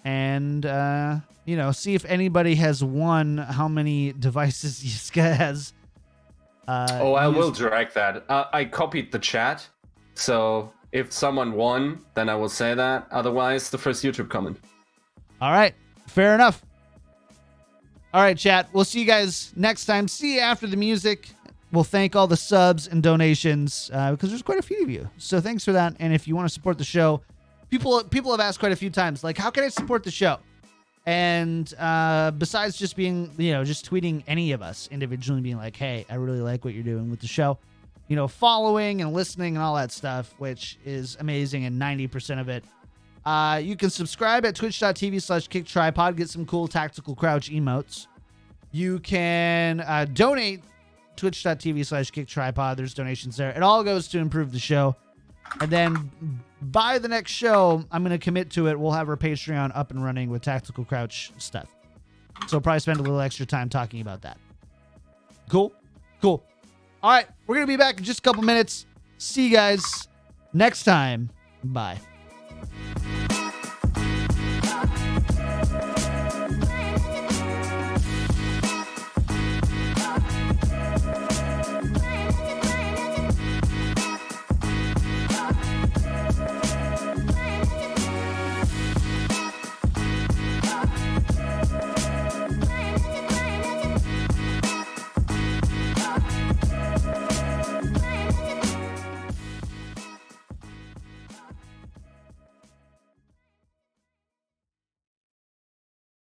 and uh, you know, see if anybody has won how many devices Yiska has. Uh, Oh, I will drag that. Uh, I copied the chat, so if someone won, then I will say that. Otherwise, the first YouTube comment. All right, fair enough. All right, chat. We'll see you guys next time. See you after the music. We'll thank all the subs and donations uh, because there's quite a few of you. So thanks for that. And if you want to support the show, people people have asked quite a few times, like, how can I support the show? And uh, besides just being, you know, just tweeting any of us individually, being like, hey, I really like what you're doing with the show, you know, following and listening and all that stuff, which is amazing. And 90% of it uh, you can subscribe at twitch.tv slash kick tripod, get some cool tactical crouch emotes. You can uh, donate twitch.tv slash kick tripod. There's donations there. It all goes to improve the show. And then by the next show, I'm going to commit to it. We'll have our Patreon up and running with Tactical Crouch stuff. So probably spend a little extra time talking about that. Cool? Cool. All right. We're going to be back in just a couple minutes. See you guys next time. Bye.